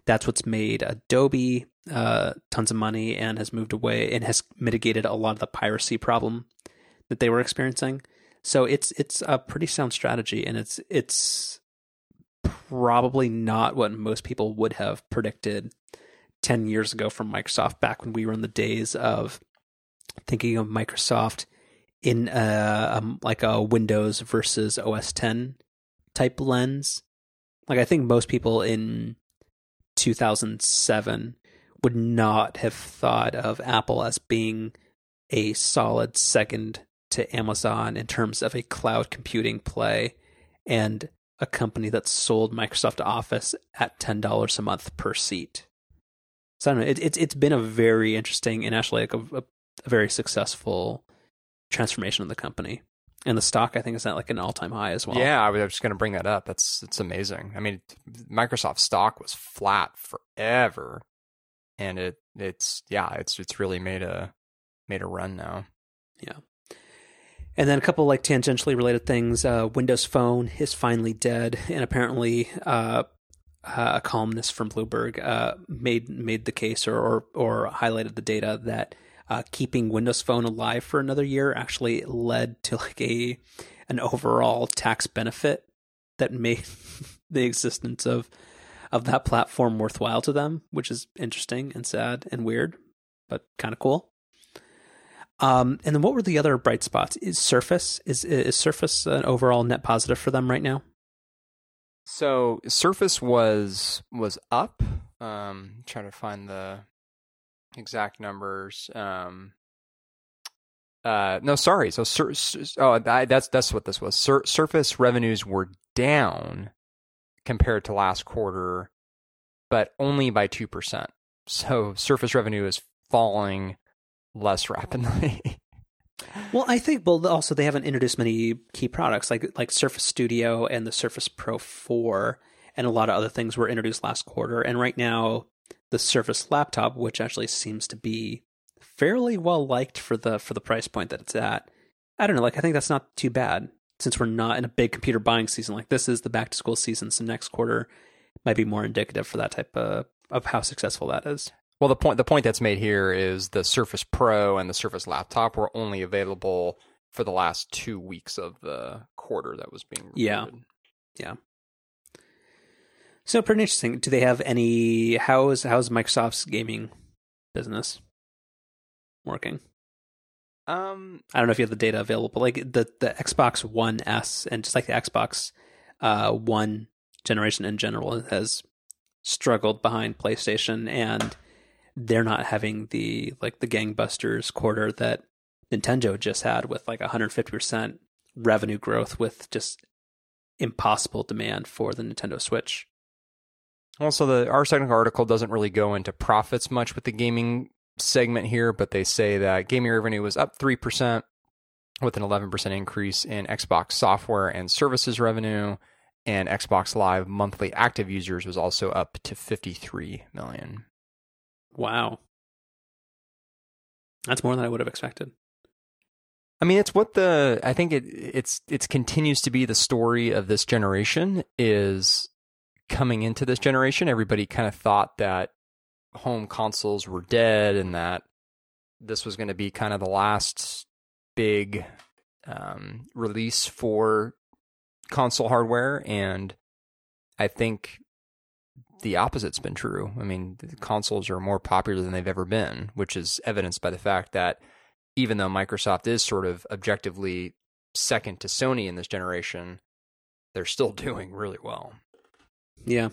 That's what's made Adobe uh, tons of money and has moved away and has mitigated a lot of the piracy problem that they were experiencing. So it's it's a pretty sound strategy, and it's it's probably not what most people would have predicted ten years ago from Microsoft back when we were in the days of thinking of Microsoft in a, um, like a Windows versus OS 10 type lens. Like I think most people in 2007 would not have thought of Apple as being a solid second to Amazon in terms of a cloud computing play and a company that sold Microsoft Office at $10 a month per seat. So I don't know, it, it's it's been a very interesting and actually like a, a, a very successful transformation of the company. And the stock, I think, is at like an all time high as well. Yeah, I was just going to bring that up. That's it's amazing. I mean, Microsoft stock was flat forever, and it it's yeah, it's it's really made a made a run now. Yeah. And then a couple like tangentially related things. Uh, Windows Phone is finally dead, and apparently, uh, uh, a columnist from Bloomberg uh, made made the case or, or or highlighted the data that uh, keeping Windows Phone alive for another year actually led to like a an overall tax benefit that made the existence of of that platform worthwhile to them, which is interesting and sad and weird, but kind of cool. Um, and then what were the other bright spots? Is Surface is is Surface an overall net positive for them right now? So Surface was was up. Um, trying to find the exact numbers. Um, uh, no, sorry. So sur- oh, that's that's what this was. Sur- Surface revenues were down compared to last quarter, but only by two percent. So Surface revenue is falling less rapidly. Well, I think well also they haven't introduced many key products like like Surface Studio and the Surface Pro 4 and a lot of other things were introduced last quarter and right now the Surface laptop which actually seems to be fairly well liked for the for the price point that it's at. I don't know, like I think that's not too bad since we're not in a big computer buying season like this is the back to school season so next quarter might be more indicative for that type of of how successful that is. Well, the point the point that's made here is the Surface Pro and the Surface Laptop were only available for the last two weeks of the quarter that was being Yeah. yeah. So pretty interesting. Do they have any? How is how's Microsoft's gaming business working? Um, I don't know if you have the data available, but like the the Xbox One S and just like the Xbox uh, One generation in general has struggled behind PlayStation, and they're not having the like the gangbusters quarter that Nintendo just had with like 150 percent revenue growth with just impossible demand for the Nintendo Switch. Also, the Ars Technica article doesn't really go into profits much with the gaming segment here, but they say that gaming revenue was up three percent with an 11% increase in Xbox software and services revenue, and Xbox Live monthly active users was also up to 53 million. Wow. That's more than I would have expected. I mean, it's what the I think it it's it continues to be the story of this generation is coming into this generation. Everybody kind of thought that home consoles were dead and that this was going to be kind of the last big um, release for console hardware, and I think the opposite's been true. I mean, the consoles are more popular than they've ever been, which is evidenced by the fact that even though Microsoft is sort of objectively second to Sony in this generation, they're still doing really well. Yeah.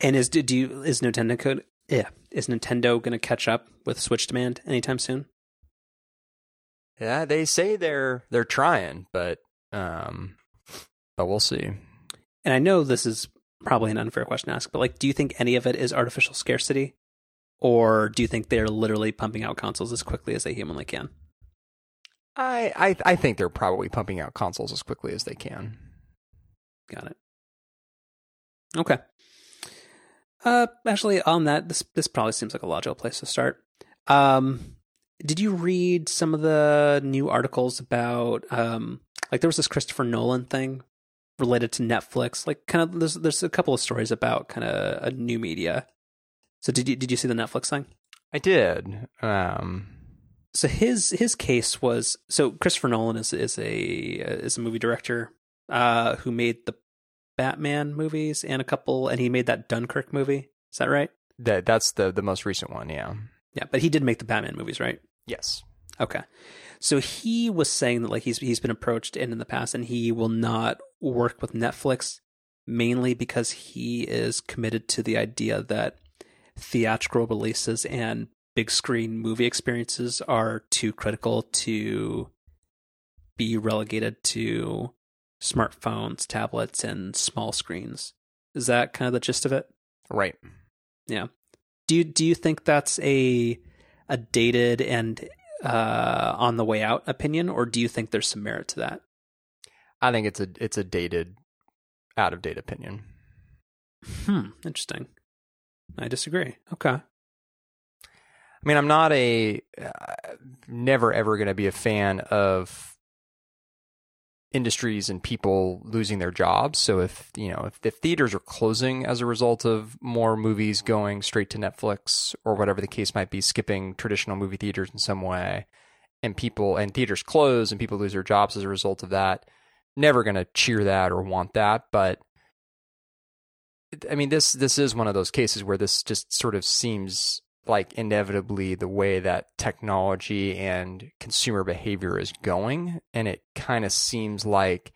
And is do you is Nintendo code yeah, is Nintendo going to catch up with Switch demand anytime soon? Yeah, they say they're they're trying, but um but we'll see. And I know this is probably an unfair question to ask, but like do you think any of it is artificial scarcity or do you think they're literally pumping out consoles as quickly as they humanly can? I I I think they're probably pumping out consoles as quickly as they can. Got it. Okay. Uh, actually, on that, this this probably seems like a logical place to start. Um, did you read some of the new articles about um, like there was this Christopher Nolan thing related to Netflix? Like, kind of there's there's a couple of stories about kind of a new media. So did you did you see the Netflix thing? I did. Um, so his his case was so Christopher Nolan is is a is a movie director uh, who made the Batman movies and a couple, and he made that Dunkirk movie. Is that right? That that's the the most recent one. Yeah. Yeah, but he did make the Batman movies, right? Yes. Okay. So he was saying that like he's he's been approached in in the past, and he will not work with Netflix mainly because he is committed to the idea that theatrical releases and big screen movie experiences are too critical to be relegated to smartphones, tablets, and small screens. Is that kind of the gist of it? Right. Yeah. Do you do you think that's a a dated and uh, on the way out opinion, or do you think there's some merit to that? I think it's a it's a dated, out of date opinion. Hmm. Interesting. I disagree. Okay. I mean, I'm not a uh, never ever going to be a fan of industries and people losing their jobs. So if you know if the theaters are closing as a result of more movies going straight to Netflix or whatever the case might be, skipping traditional movie theaters in some way, and people and theaters close and people lose their jobs as a result of that, never going to cheer that or want that. But I mean, this this is one of those cases where this just sort of seems like inevitably the way that technology and consumer behavior is going. And it kind of seems like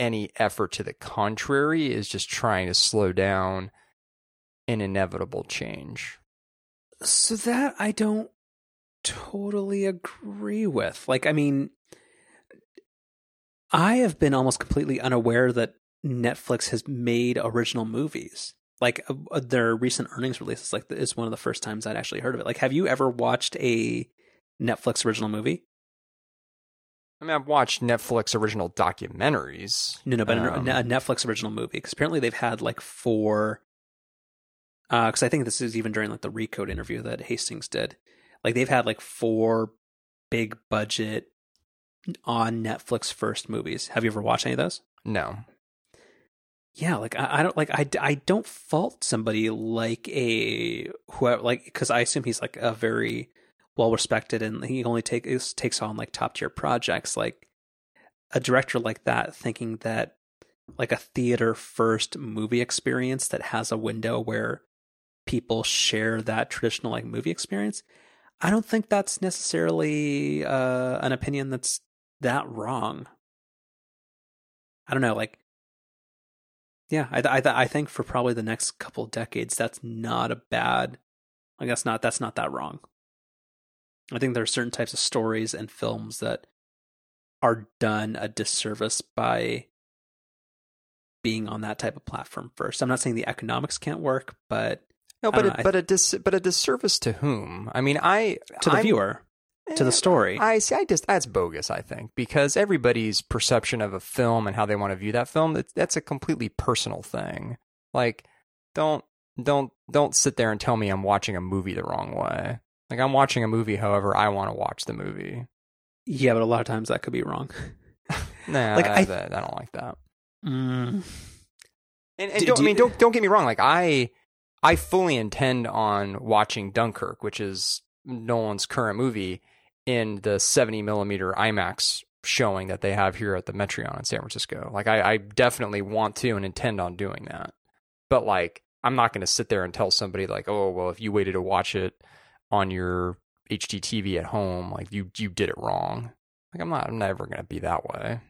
any effort to the contrary is just trying to slow down an inevitable change. So that I don't totally agree with. Like, I mean, I have been almost completely unaware that Netflix has made original movies like uh, uh, their recent earnings releases like is one of the first times I'd actually heard of it. Like, have you ever watched a Netflix original movie? I mean, I've watched Netflix original documentaries. No, no, but um, a Netflix original movie because apparently they've had like four. Because uh, I think this is even during like the Recode interview that Hastings did. Like they've had like four big budget on Netflix first movies. Have you ever watched any of those? No yeah, like I, I, don't like I, I don't fault somebody like a whoever like because I assume he's like a very well respected and he only takes takes on like top tier projects like a director like that thinking that like a theater first movie experience that has a window where people share that traditional like movie experience, I don't think that's necessarily uh, an opinion that's that wrong. I don't know, like, yeah, I I I think for probably the next couple decades, that's not a bad. Like that's not that's not that wrong. I think there are certain types of stories and films that are done a disservice by being on that type of platform first. I'm not saying the economics can't work, but no, but a, but a dis, but a disservice to whom? I mean, I to the I'm, viewer, to the story. I see. I just that's bogus. I think because everybody's perception of a film and how they want to view that film that's a completely personal thing. Like, don't don't don't sit there and tell me I'm watching a movie the wrong way. Like I'm watching a movie however I want to watch the movie. Yeah, but a lot of times that could be wrong. nah, like I, I, I, don't like that. Mm. And, and do, don't, do I mean don't don't get me wrong. Like I I fully intend on watching Dunkirk, which is Nolan's current movie, in the 70 millimeter IMAX showing that they have here at the Metreon in San Francisco. Like, I, I definitely want to and intend on doing that. But, like, I'm not going to sit there and tell somebody, like, oh, well, if you waited to watch it on your HDTV at home, like, you, you did it wrong. Like, I'm not, I'm never going to be that way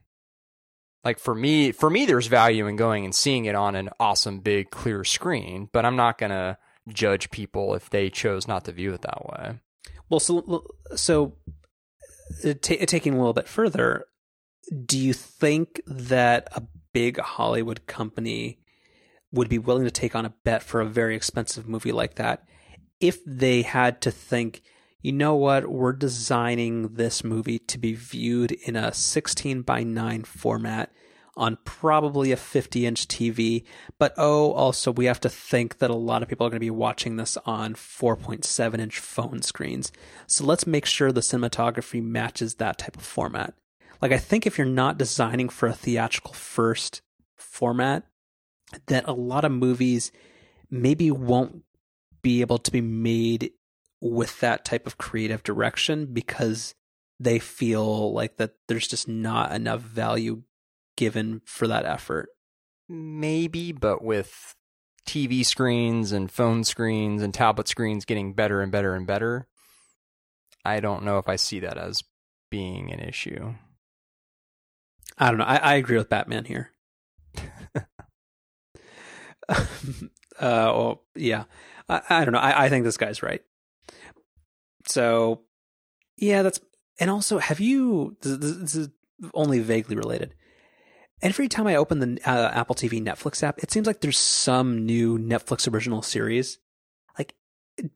like for me for me there's value in going and seeing it on an awesome big clear screen but i'm not going to judge people if they chose not to view it that way well so so uh, t- taking a little bit further do you think that a big hollywood company would be willing to take on a bet for a very expensive movie like that if they had to think you know what? We're designing this movie to be viewed in a 16 by 9 format on probably a 50 inch TV. But oh, also, we have to think that a lot of people are going to be watching this on 4.7 inch phone screens. So let's make sure the cinematography matches that type of format. Like, I think if you're not designing for a theatrical first format, that a lot of movies maybe won't be able to be made with that type of creative direction because they feel like that there's just not enough value given for that effort. Maybe, but with TV screens and phone screens and tablet screens getting better and better and better, I don't know if I see that as being an issue. I don't know. I, I agree with Batman here. uh, well, yeah. I, I don't know. I, I think this guy's right. So, yeah, that's and also have you? This, this is only vaguely related. Every time I open the uh, Apple TV Netflix app, it seems like there's some new Netflix original series. Like,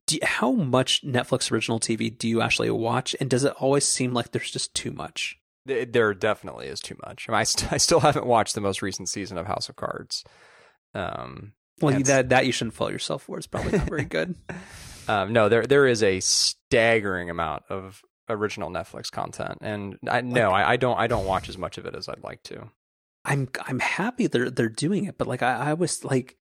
do, how much Netflix original TV do you actually watch? And does it always seem like there's just too much? There definitely is too much. I, mean, I, st- I still haven't watched the most recent season of House of Cards. Um, well, that that you shouldn't fault yourself for. It's probably not very good. Um, no, there there is a staggering amount of original Netflix content, and I no, like, I, I, don't I don't watch as much of it as I'd like to. I'm I'm happy they're they're doing it, but like I, I was like,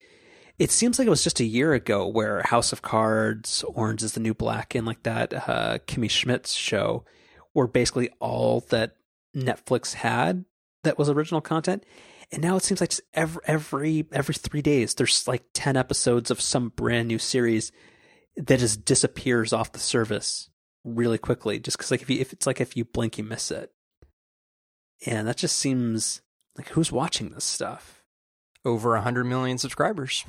it seems like it was just a year ago where House of Cards, Orange is the New Black, and like that uh, Kimmy Schmidt's show were basically all that Netflix had that was original content. And now it seems like every every every three days there's like ten episodes of some brand new series that just disappears off the service really quickly just because like if you if it's like if you blink you miss it and that just seems like who's watching this stuff? Over 100 million subscribers.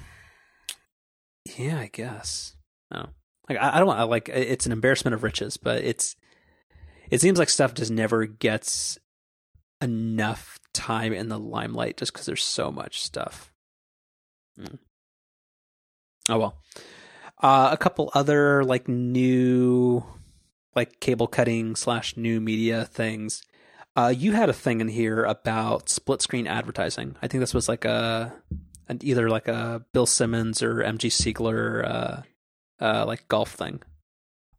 Yeah i guess. Oh. Like i, I don't want like it's an embarrassment of riches but it's it seems like stuff just never gets enough time in the limelight just because there's so much stuff. Mm. oh well. Uh, a couple other like new, like cable cutting slash new media things. Uh, you had a thing in here about split screen advertising. I think this was like a, an, either like a Bill Simmons or MG Siegler, uh, uh, like golf thing.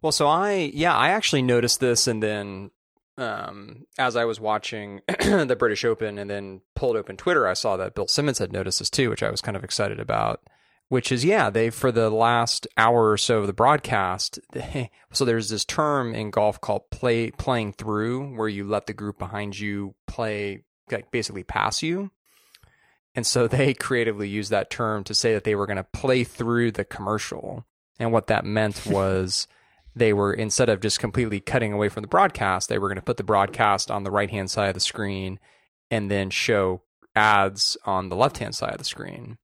Well, so I, yeah, I actually noticed this, and then um, as I was watching the British Open, and then pulled open Twitter, I saw that Bill Simmons had noticed this too, which I was kind of excited about which is yeah they for the last hour or so of the broadcast they, so there's this term in golf called play playing through where you let the group behind you play like basically pass you And so they creatively used that term to say that they were going to play through the commercial. And what that meant was they were, instead of just completely cutting away from the broadcast, they were going to put the broadcast on the right hand side of the screen and then show ads on the left hand side of the screen.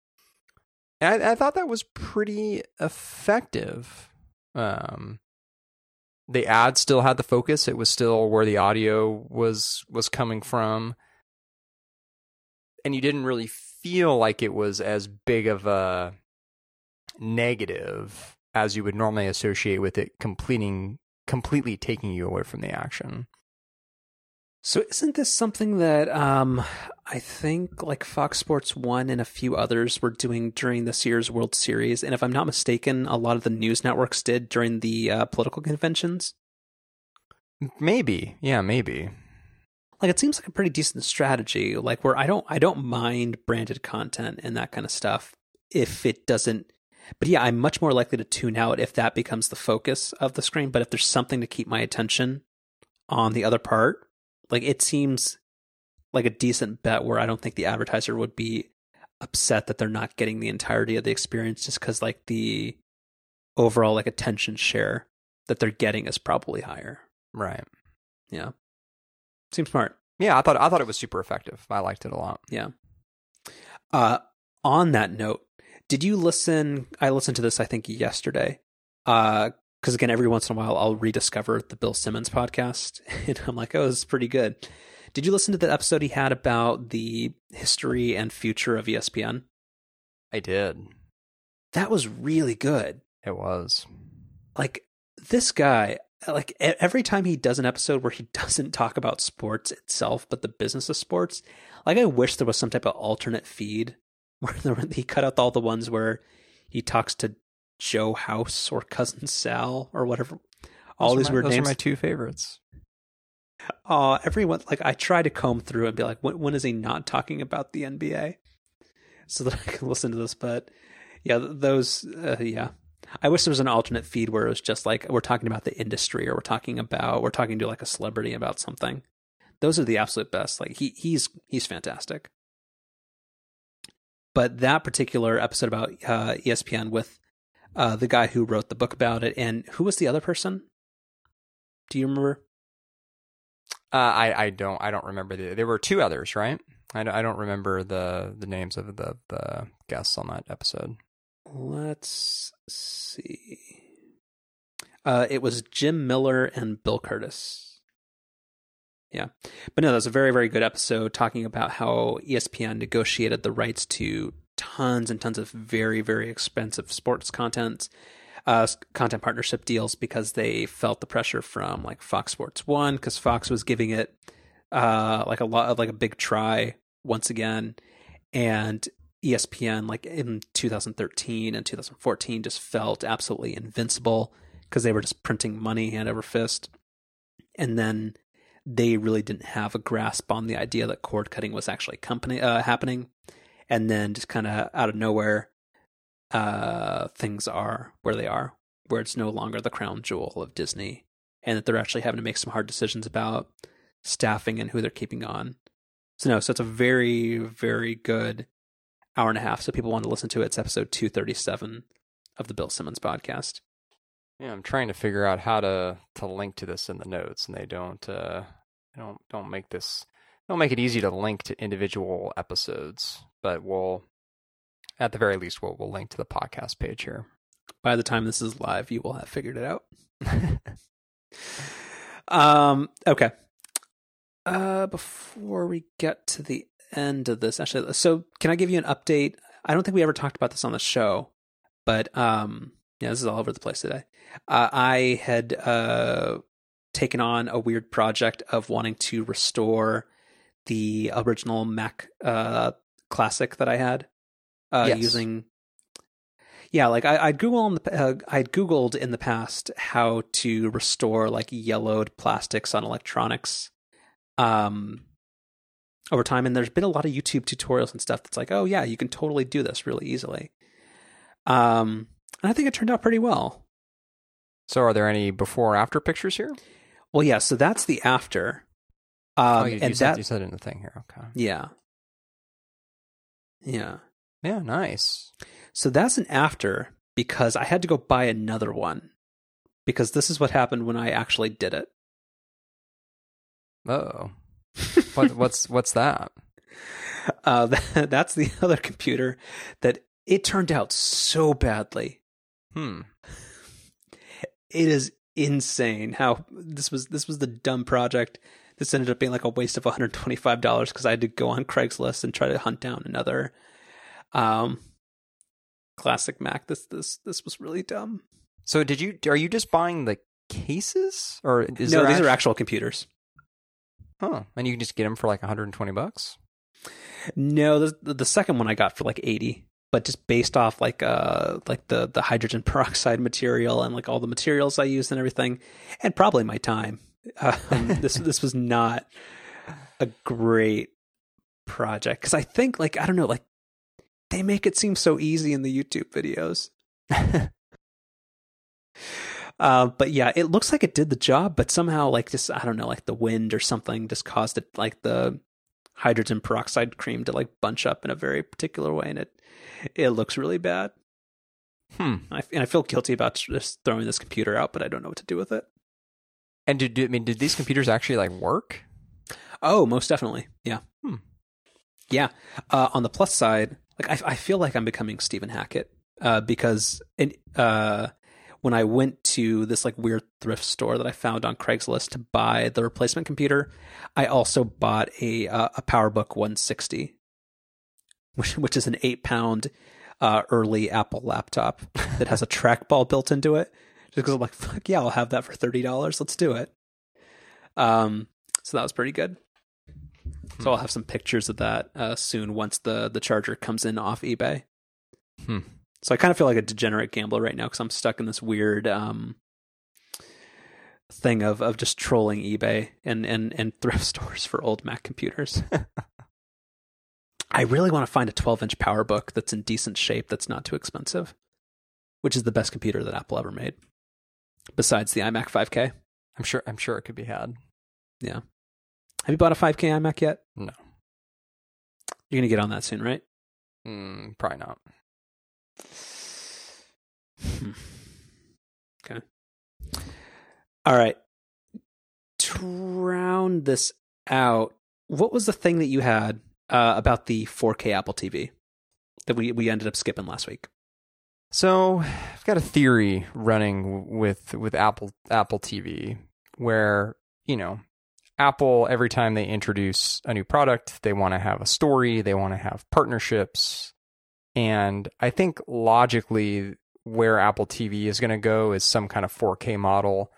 I, I thought that was pretty effective. Um, the ad still had the focus; it was still where the audio was was coming from, and you didn't really feel like it was as big of a negative as you would normally associate with it completing completely taking you away from the action. So isn't this something that um, I think like Fox Sports One and a few others were doing during this year's World Series, and if I'm not mistaken, a lot of the news networks did during the uh, political conventions. Maybe, yeah, maybe. Like it seems like a pretty decent strategy. Like where I don't, I don't mind branded content and that kind of stuff if it doesn't. But yeah, I'm much more likely to tune out if that becomes the focus of the screen. But if there's something to keep my attention on the other part, like it seems like a decent bet where I don't think the advertiser would be upset that they're not getting the entirety of the experience just because like the overall like attention share that they're getting is probably higher. Right. Yeah. Seems smart. Yeah, I thought I thought it was super effective. I liked it a lot. Yeah. Uh on that note, did you listen I listened to this I think yesterday. Uh because again, every once in a while I'll rediscover the Bill Simmons podcast, and I'm like, oh, this is pretty good. Did you listen to the episode he had about the history and future of ESPN? I did. That was really good. It was. Like this guy, like every time he does an episode where he doesn't talk about sports itself, but the business of sports, like I wish there was some type of alternate feed where he cut out all the ones where he talks to Joe House or Cousin Sal or whatever. All those these my, weird those names. are my two favorites. Uh, everyone like I try to comb through and be like, when, when is he not talking about the NBA, so that I can listen to this. But yeah, those uh, yeah. I wish there was an alternate feed where it was just like we're talking about the industry or we're talking about we're talking to like a celebrity about something. Those are the absolute best. Like he he's he's fantastic. But that particular episode about uh, ESPN with uh, the guy who wrote the book about it, and who was the other person? Do you remember? Uh, I I don't I don't remember the, there were two others right I don't, I don't remember the the names of the the guests on that episode. Let's see. Uh, it was Jim Miller and Bill Curtis. Yeah, but no, that was a very very good episode talking about how ESPN negotiated the rights to tons and tons of very very expensive sports content uh, content partnership deals because they felt the pressure from like Fox Sports One because Fox was giving it uh, like a lot of like a big try once again, and ESPN like in 2013 and 2014 just felt absolutely invincible because they were just printing money hand over fist, and then they really didn't have a grasp on the idea that cord cutting was actually company uh, happening, and then just kind of out of nowhere uh, things are where they are, where it's no longer the crown jewel of Disney, and that they're actually having to make some hard decisions about staffing and who they're keeping on. So no, so it's a very, very good hour and a half. So people want to listen to it. It's episode two thirty seven of the Bill Simmons podcast. Yeah, I'm trying to figure out how to to link to this in the notes, and they don't uh, they don't don't make this don't make it easy to link to individual episodes. But we'll at the very least we'll we'll link to the podcast page here. By the time this is live, you will have figured it out. um. Okay. Uh. Before we get to the end of this, actually, so can I give you an update? I don't think we ever talked about this on the show, but um. Yeah, this is all over the place today. Uh, I had uh taken on a weird project of wanting to restore the original Mac uh classic that I had uh, Yes. using. Yeah, like I, I'd Google in the, uh, I'd Googled in the past how to restore like yellowed plastics on electronics, um, over time, and there's been a lot of YouTube tutorials and stuff that's like, oh yeah, you can totally do this really easily. Um, and I think it turned out pretty well. So, are there any before or after pictures here? Well, yeah, so that's the after, um, oh, you, and you said, that you said in the thing here. Okay. Yeah. Yeah. Yeah, nice. So that's an after because I had to go buy another one because this is what happened when I actually did it. Oh, what, what's what's that? Uh, that, that's the other computer that it turned out so badly. Hmm. It is insane how this was this was the dumb project. This ended up being like a waste of $125 because I had to go on Craigslist and try to hunt down another um classic Mac. This this this was really dumb. So did you? Are you just buying the cases, or is no, there these act- are actual computers. Huh. And you can just get them for like 120 bucks. No, the the second one I got for like 80, but just based off like uh like the the hydrogen peroxide material and like all the materials I used and everything, and probably my time. Um, this this was not a great project because I think like I don't know like they make it seem so easy in the YouTube videos. Uh, but yeah, it looks like it did the job, but somehow like just I don't know, like the wind or something just caused it like the hydrogen peroxide cream to like bunch up in a very particular way, and it it looks really bad. Hmm. I, and I feel guilty about just throwing this computer out, but I don't know what to do with it. And did I mean did these computers actually like work? Oh, most definitely, yeah, Hmm. yeah. Uh, on the plus side, like I, I feel like I'm becoming Stephen Hackett uh, because in, uh, when I went to this like weird thrift store that I found on Craigslist to buy the replacement computer, I also bought a uh, a PowerBook 160, which which is an eight pound uh, early Apple laptop that has a trackball built into it. Just because I'm like, fuck yeah, I'll have that for thirty dollars. Let's do it. Um, so that was pretty good. So I'll have some pictures of that uh, soon once the the charger comes in off eBay. Hmm. So I kind of feel like a degenerate gambler right now because I'm stuck in this weird um, thing of of just trolling eBay and and and thrift stores for old Mac computers. I really want to find a 12 inch PowerBook that's in decent shape that's not too expensive, which is the best computer that Apple ever made, besides the iMac 5K. I'm sure I'm sure it could be had. Yeah. Have you bought a 5K iMac yet? No. You're gonna get on that soon, right? Mm, probably not. Hmm. Okay. All right. To round this out, what was the thing that you had uh, about the 4K Apple TV that we, we ended up skipping last week? So I've got a theory running with with Apple Apple TV where you know Apple every time they introduce a new product they want to have a story they want to have partnerships. And I think logically where Apple TV is going to go is some kind of 4K model.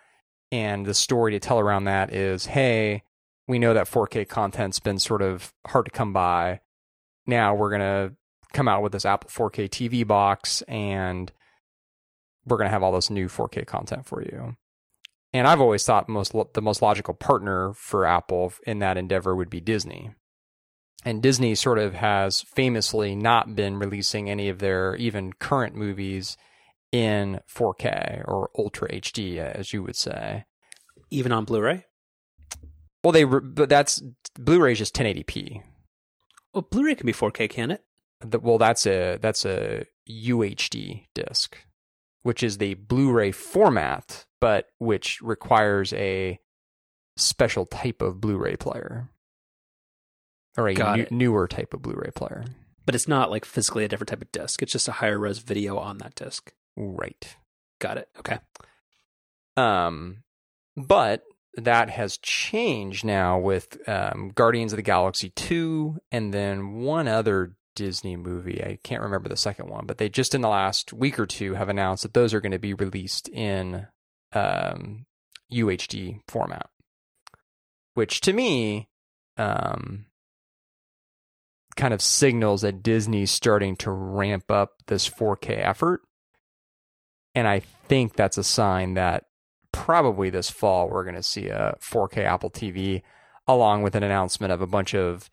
And the story to tell around that is hey we know that 4K content's been sort of hard to come by. Now we're going to come out with this Apple 4K TV box and we're going to have all this new 4K content for you. And I've always thought most the most logical partner for Apple in that endeavor would be Disney. And Disney sort of has famously not been releasing any of their even current movies in 4K or Ultra HD as you would say. Even on Blu-ray? Well they re- but that's Blu-ray is just 1080p. Well, Blu-ray can be 4K, can it? The, well, that's a that's a UHD disc, which is the Blu-ray format, but which requires a special type of Blu-ray player or a new, newer type of Blu-ray player. But it's not like physically a different type of disc. It's just a higher res video on that disc. Right. Got it. Okay. Um, but that has changed now with um, Guardians of the Galaxy 2 and then one other Disney movie. I can't remember the second one, but they just in the last week or two have announced that those are going to be released in um, UHD format, which to me um, kind of signals that Disney's starting to ramp up this 4K effort. And I think that's a sign that probably this fall we're going to see a 4K Apple TV along with an announcement of a bunch of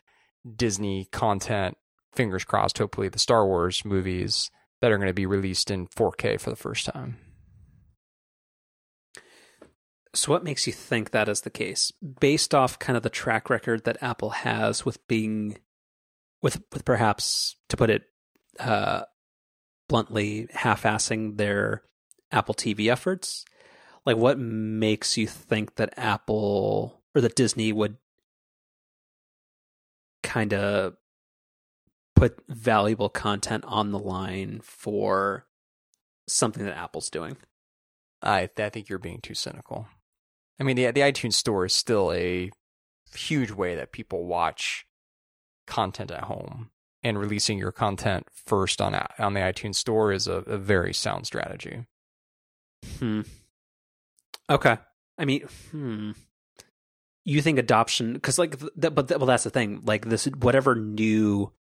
Disney content, fingers crossed, hopefully the Star Wars movies that are going to be released in 4K for the first time. So, what makes you think that is the case? Based off kind of the track record that Apple has with being with with perhaps to put it uh, bluntly, half-assing their Apple TV efforts. Like, what makes you think that Apple or that Disney would kind of put valuable content on the line for something that Apple's doing? I I think you're being too cynical. I mean, the the iTunes Store is still a huge way that people watch content at home, and releasing your content first on on the iTunes Store is a, a very sound strategy. Hmm. Okay. I mean, hmm. You think adoption because like, but well, that's the thing. Like this, whatever new,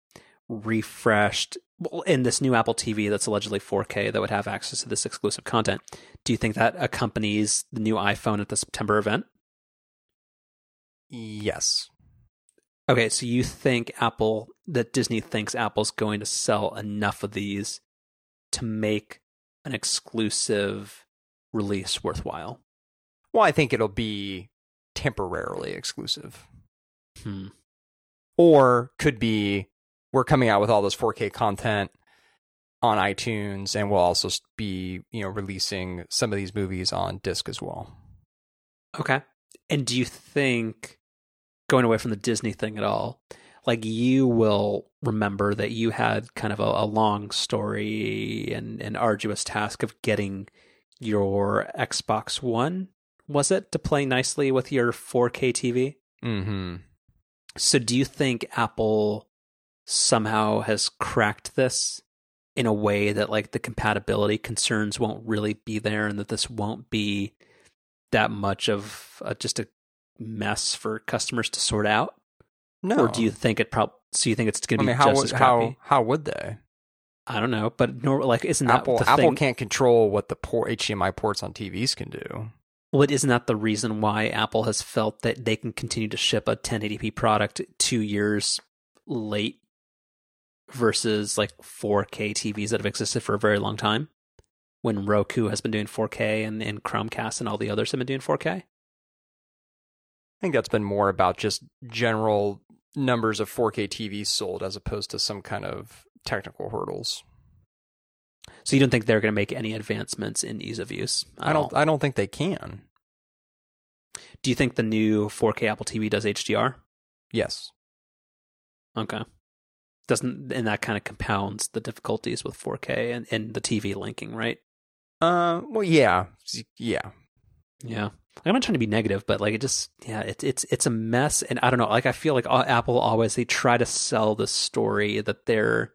refreshed, in this new Apple TV that's allegedly 4K that would have access to this exclusive content. Do you think that accompanies the new iPhone at the September event? Yes. Okay, so you think Apple that Disney thinks Apple's going to sell enough of these to make an exclusive release worthwhile? Well, I think it'll be temporarily exclusive. Hmm. Or could be we're coming out with all this 4K content on iTunes and we'll also be, you know, releasing some of these movies on disc as well. Okay. And do you think going away from the Disney thing at all, like you will remember that you had kind of a, a long story and an arduous task of getting your Xbox One, was it, to play nicely with your 4K TV? Mm-hmm. So do you think Apple somehow has cracked this in a way that like the compatibility concerns won't really be there and that this won't be that much of a, just a mess for customers to sort out? No. Or do you think it probably? So you think it's going to be mean, how just would, as crappy? how how would they? I don't know, but nor like isn't that Apple Apple thing? can't control what the port HDMI ports on TVs can do. Well, isn't that the reason why Apple has felt that they can continue to ship a 1080p product two years late versus like 4K TVs that have existed for a very long time? When Roku has been doing 4K and, and Chromecast and all the others have been doing 4K? I think that's been more about just general numbers of 4K TVs sold as opposed to some kind of technical hurdles. So you don't think they're going to make any advancements in ease of use? I don't all? I don't think they can. Do you think the new 4K Apple TV does HDR? Yes. Okay. Doesn't and that kind of compounds the difficulties with 4K and, and the TV linking, right? Uh well yeah. Yeah. Yeah. I'm not trying to be negative, but like it just yeah, it's it's it's a mess and I don't know, like I feel like Apple always they try to sell the story that they're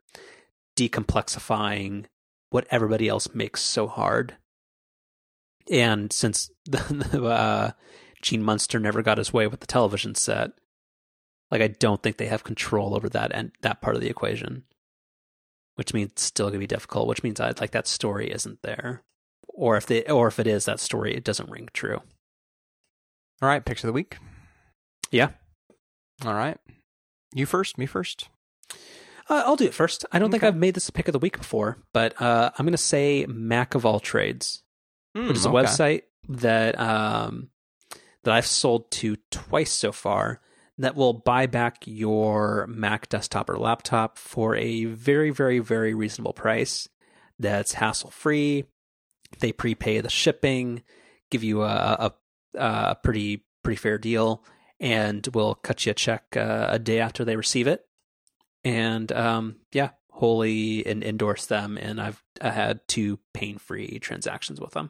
decomplexifying what everybody else makes so hard. And since the, uh, Gene Munster never got his way with the television set, like I don't think they have control over that and that part of the equation, which means it's still gonna be difficult. Which means I like that story isn't there, or if they or if it is that story, it doesn't ring true. All right, picks of the week. Yeah, All right. You first, me first. uh, I'll do it first. I don't think I've made this a pick of the week before, but uh, I'm gonna say Mac of all trades. which is a okay. website that um, that I've sold to twice so far. That will buy back your Mac desktop or laptop for a very, very, very reasonable price. That's hassle free. They prepay the shipping, give you a, a, a pretty pretty fair deal, and will cut you a check uh, a day after they receive it. And um, yeah, wholly endorse them. And I've I had two pain free transactions with them.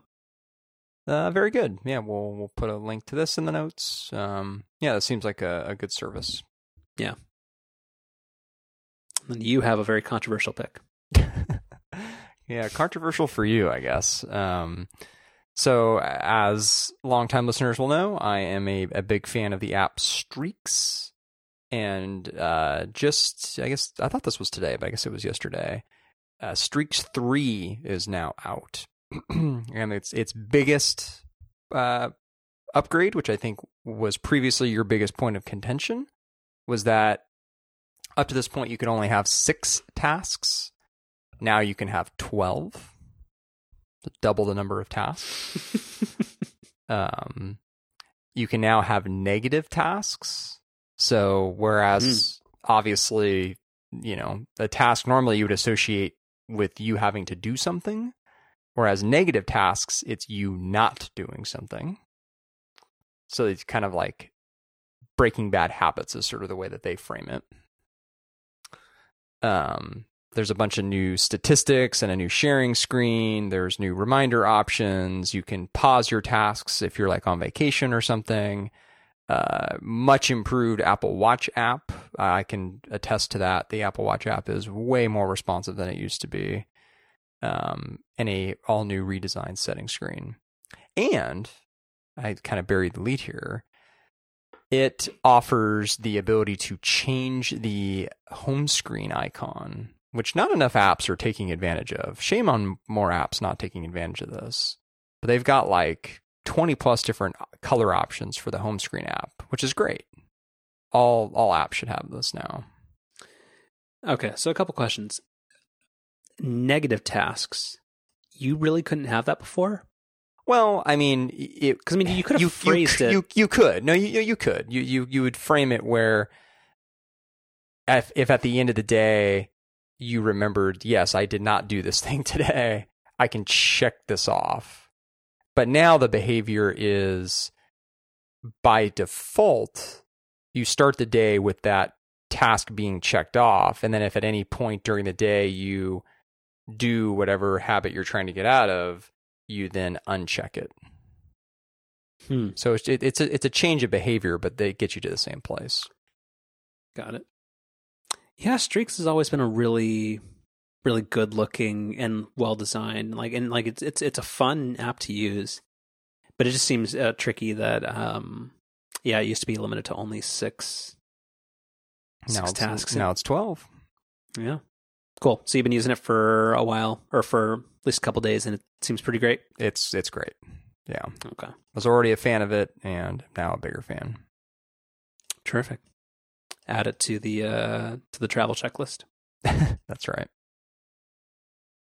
Uh, very good. Yeah, we'll we'll put a link to this in the notes. Um, yeah, that seems like a, a good service. Yeah. And you have a very controversial pick. yeah, controversial for you, I guess. Um, so, as longtime listeners will know, I am a, a big fan of the app Streaks. And uh, just, I guess, I thought this was today, but I guess it was yesterday. Uh, Streaks 3 is now out. and it's its biggest uh, upgrade, which I think was previously your biggest point of contention, was that up to this point you could only have six tasks. Now you can have 12, double the number of tasks. um, you can now have negative tasks. So, whereas obviously you know, a task normally you would associate with you having to do something, whereas negative tasks, it's you not doing something. So it's kind of like breaking bad habits is sort of the way that they frame it. Um, there's a bunch of new statistics and a new sharing screen. There's new reminder options. You can pause your tasks if you're like on vacation or something. Uh, much improved Apple Watch app. I can attest to that. The Apple Watch app is way more responsive than it used to be. Um, and a all new redesigned setting screen. And I kind of buried the lead here. It offers the ability to change the home screen icon which not enough apps are taking advantage of. Shame on more apps not taking advantage of this. But they've got like 20 plus different color options for the home screen app, which is great. All all apps should have this now. Okay, so a couple questions. Negative tasks. You really couldn't have that before? Well, I mean, because I mean, you could have you, phrased you, it. You you could no, you you could you you you would frame it where if if at the end of the day you remembered, yes, I did not do this thing today. I can check this off. But now the behavior is by default, you start the day with that task being checked off. And then if at any point during the day you do whatever habit you're trying to get out of, you then uncheck it. Hmm. So it's, it, it's a it's a change of behavior, but they get you to the same place. Got it. Yeah, Streaks has always been a really, really good looking and well designed. Like and like it's it's it's a fun app to use, but it just seems uh, tricky that um, yeah, it used to be limited to only six. Now Six it's, tasks. now it's twelve. Yeah, cool. So you've been using it for a while, or for at least a couple days, and it seems pretty great. It's it's great. Yeah, Okay, I was already a fan of it, and now a bigger fan. terrific. Add it to the uh, to the travel checklist. That's right.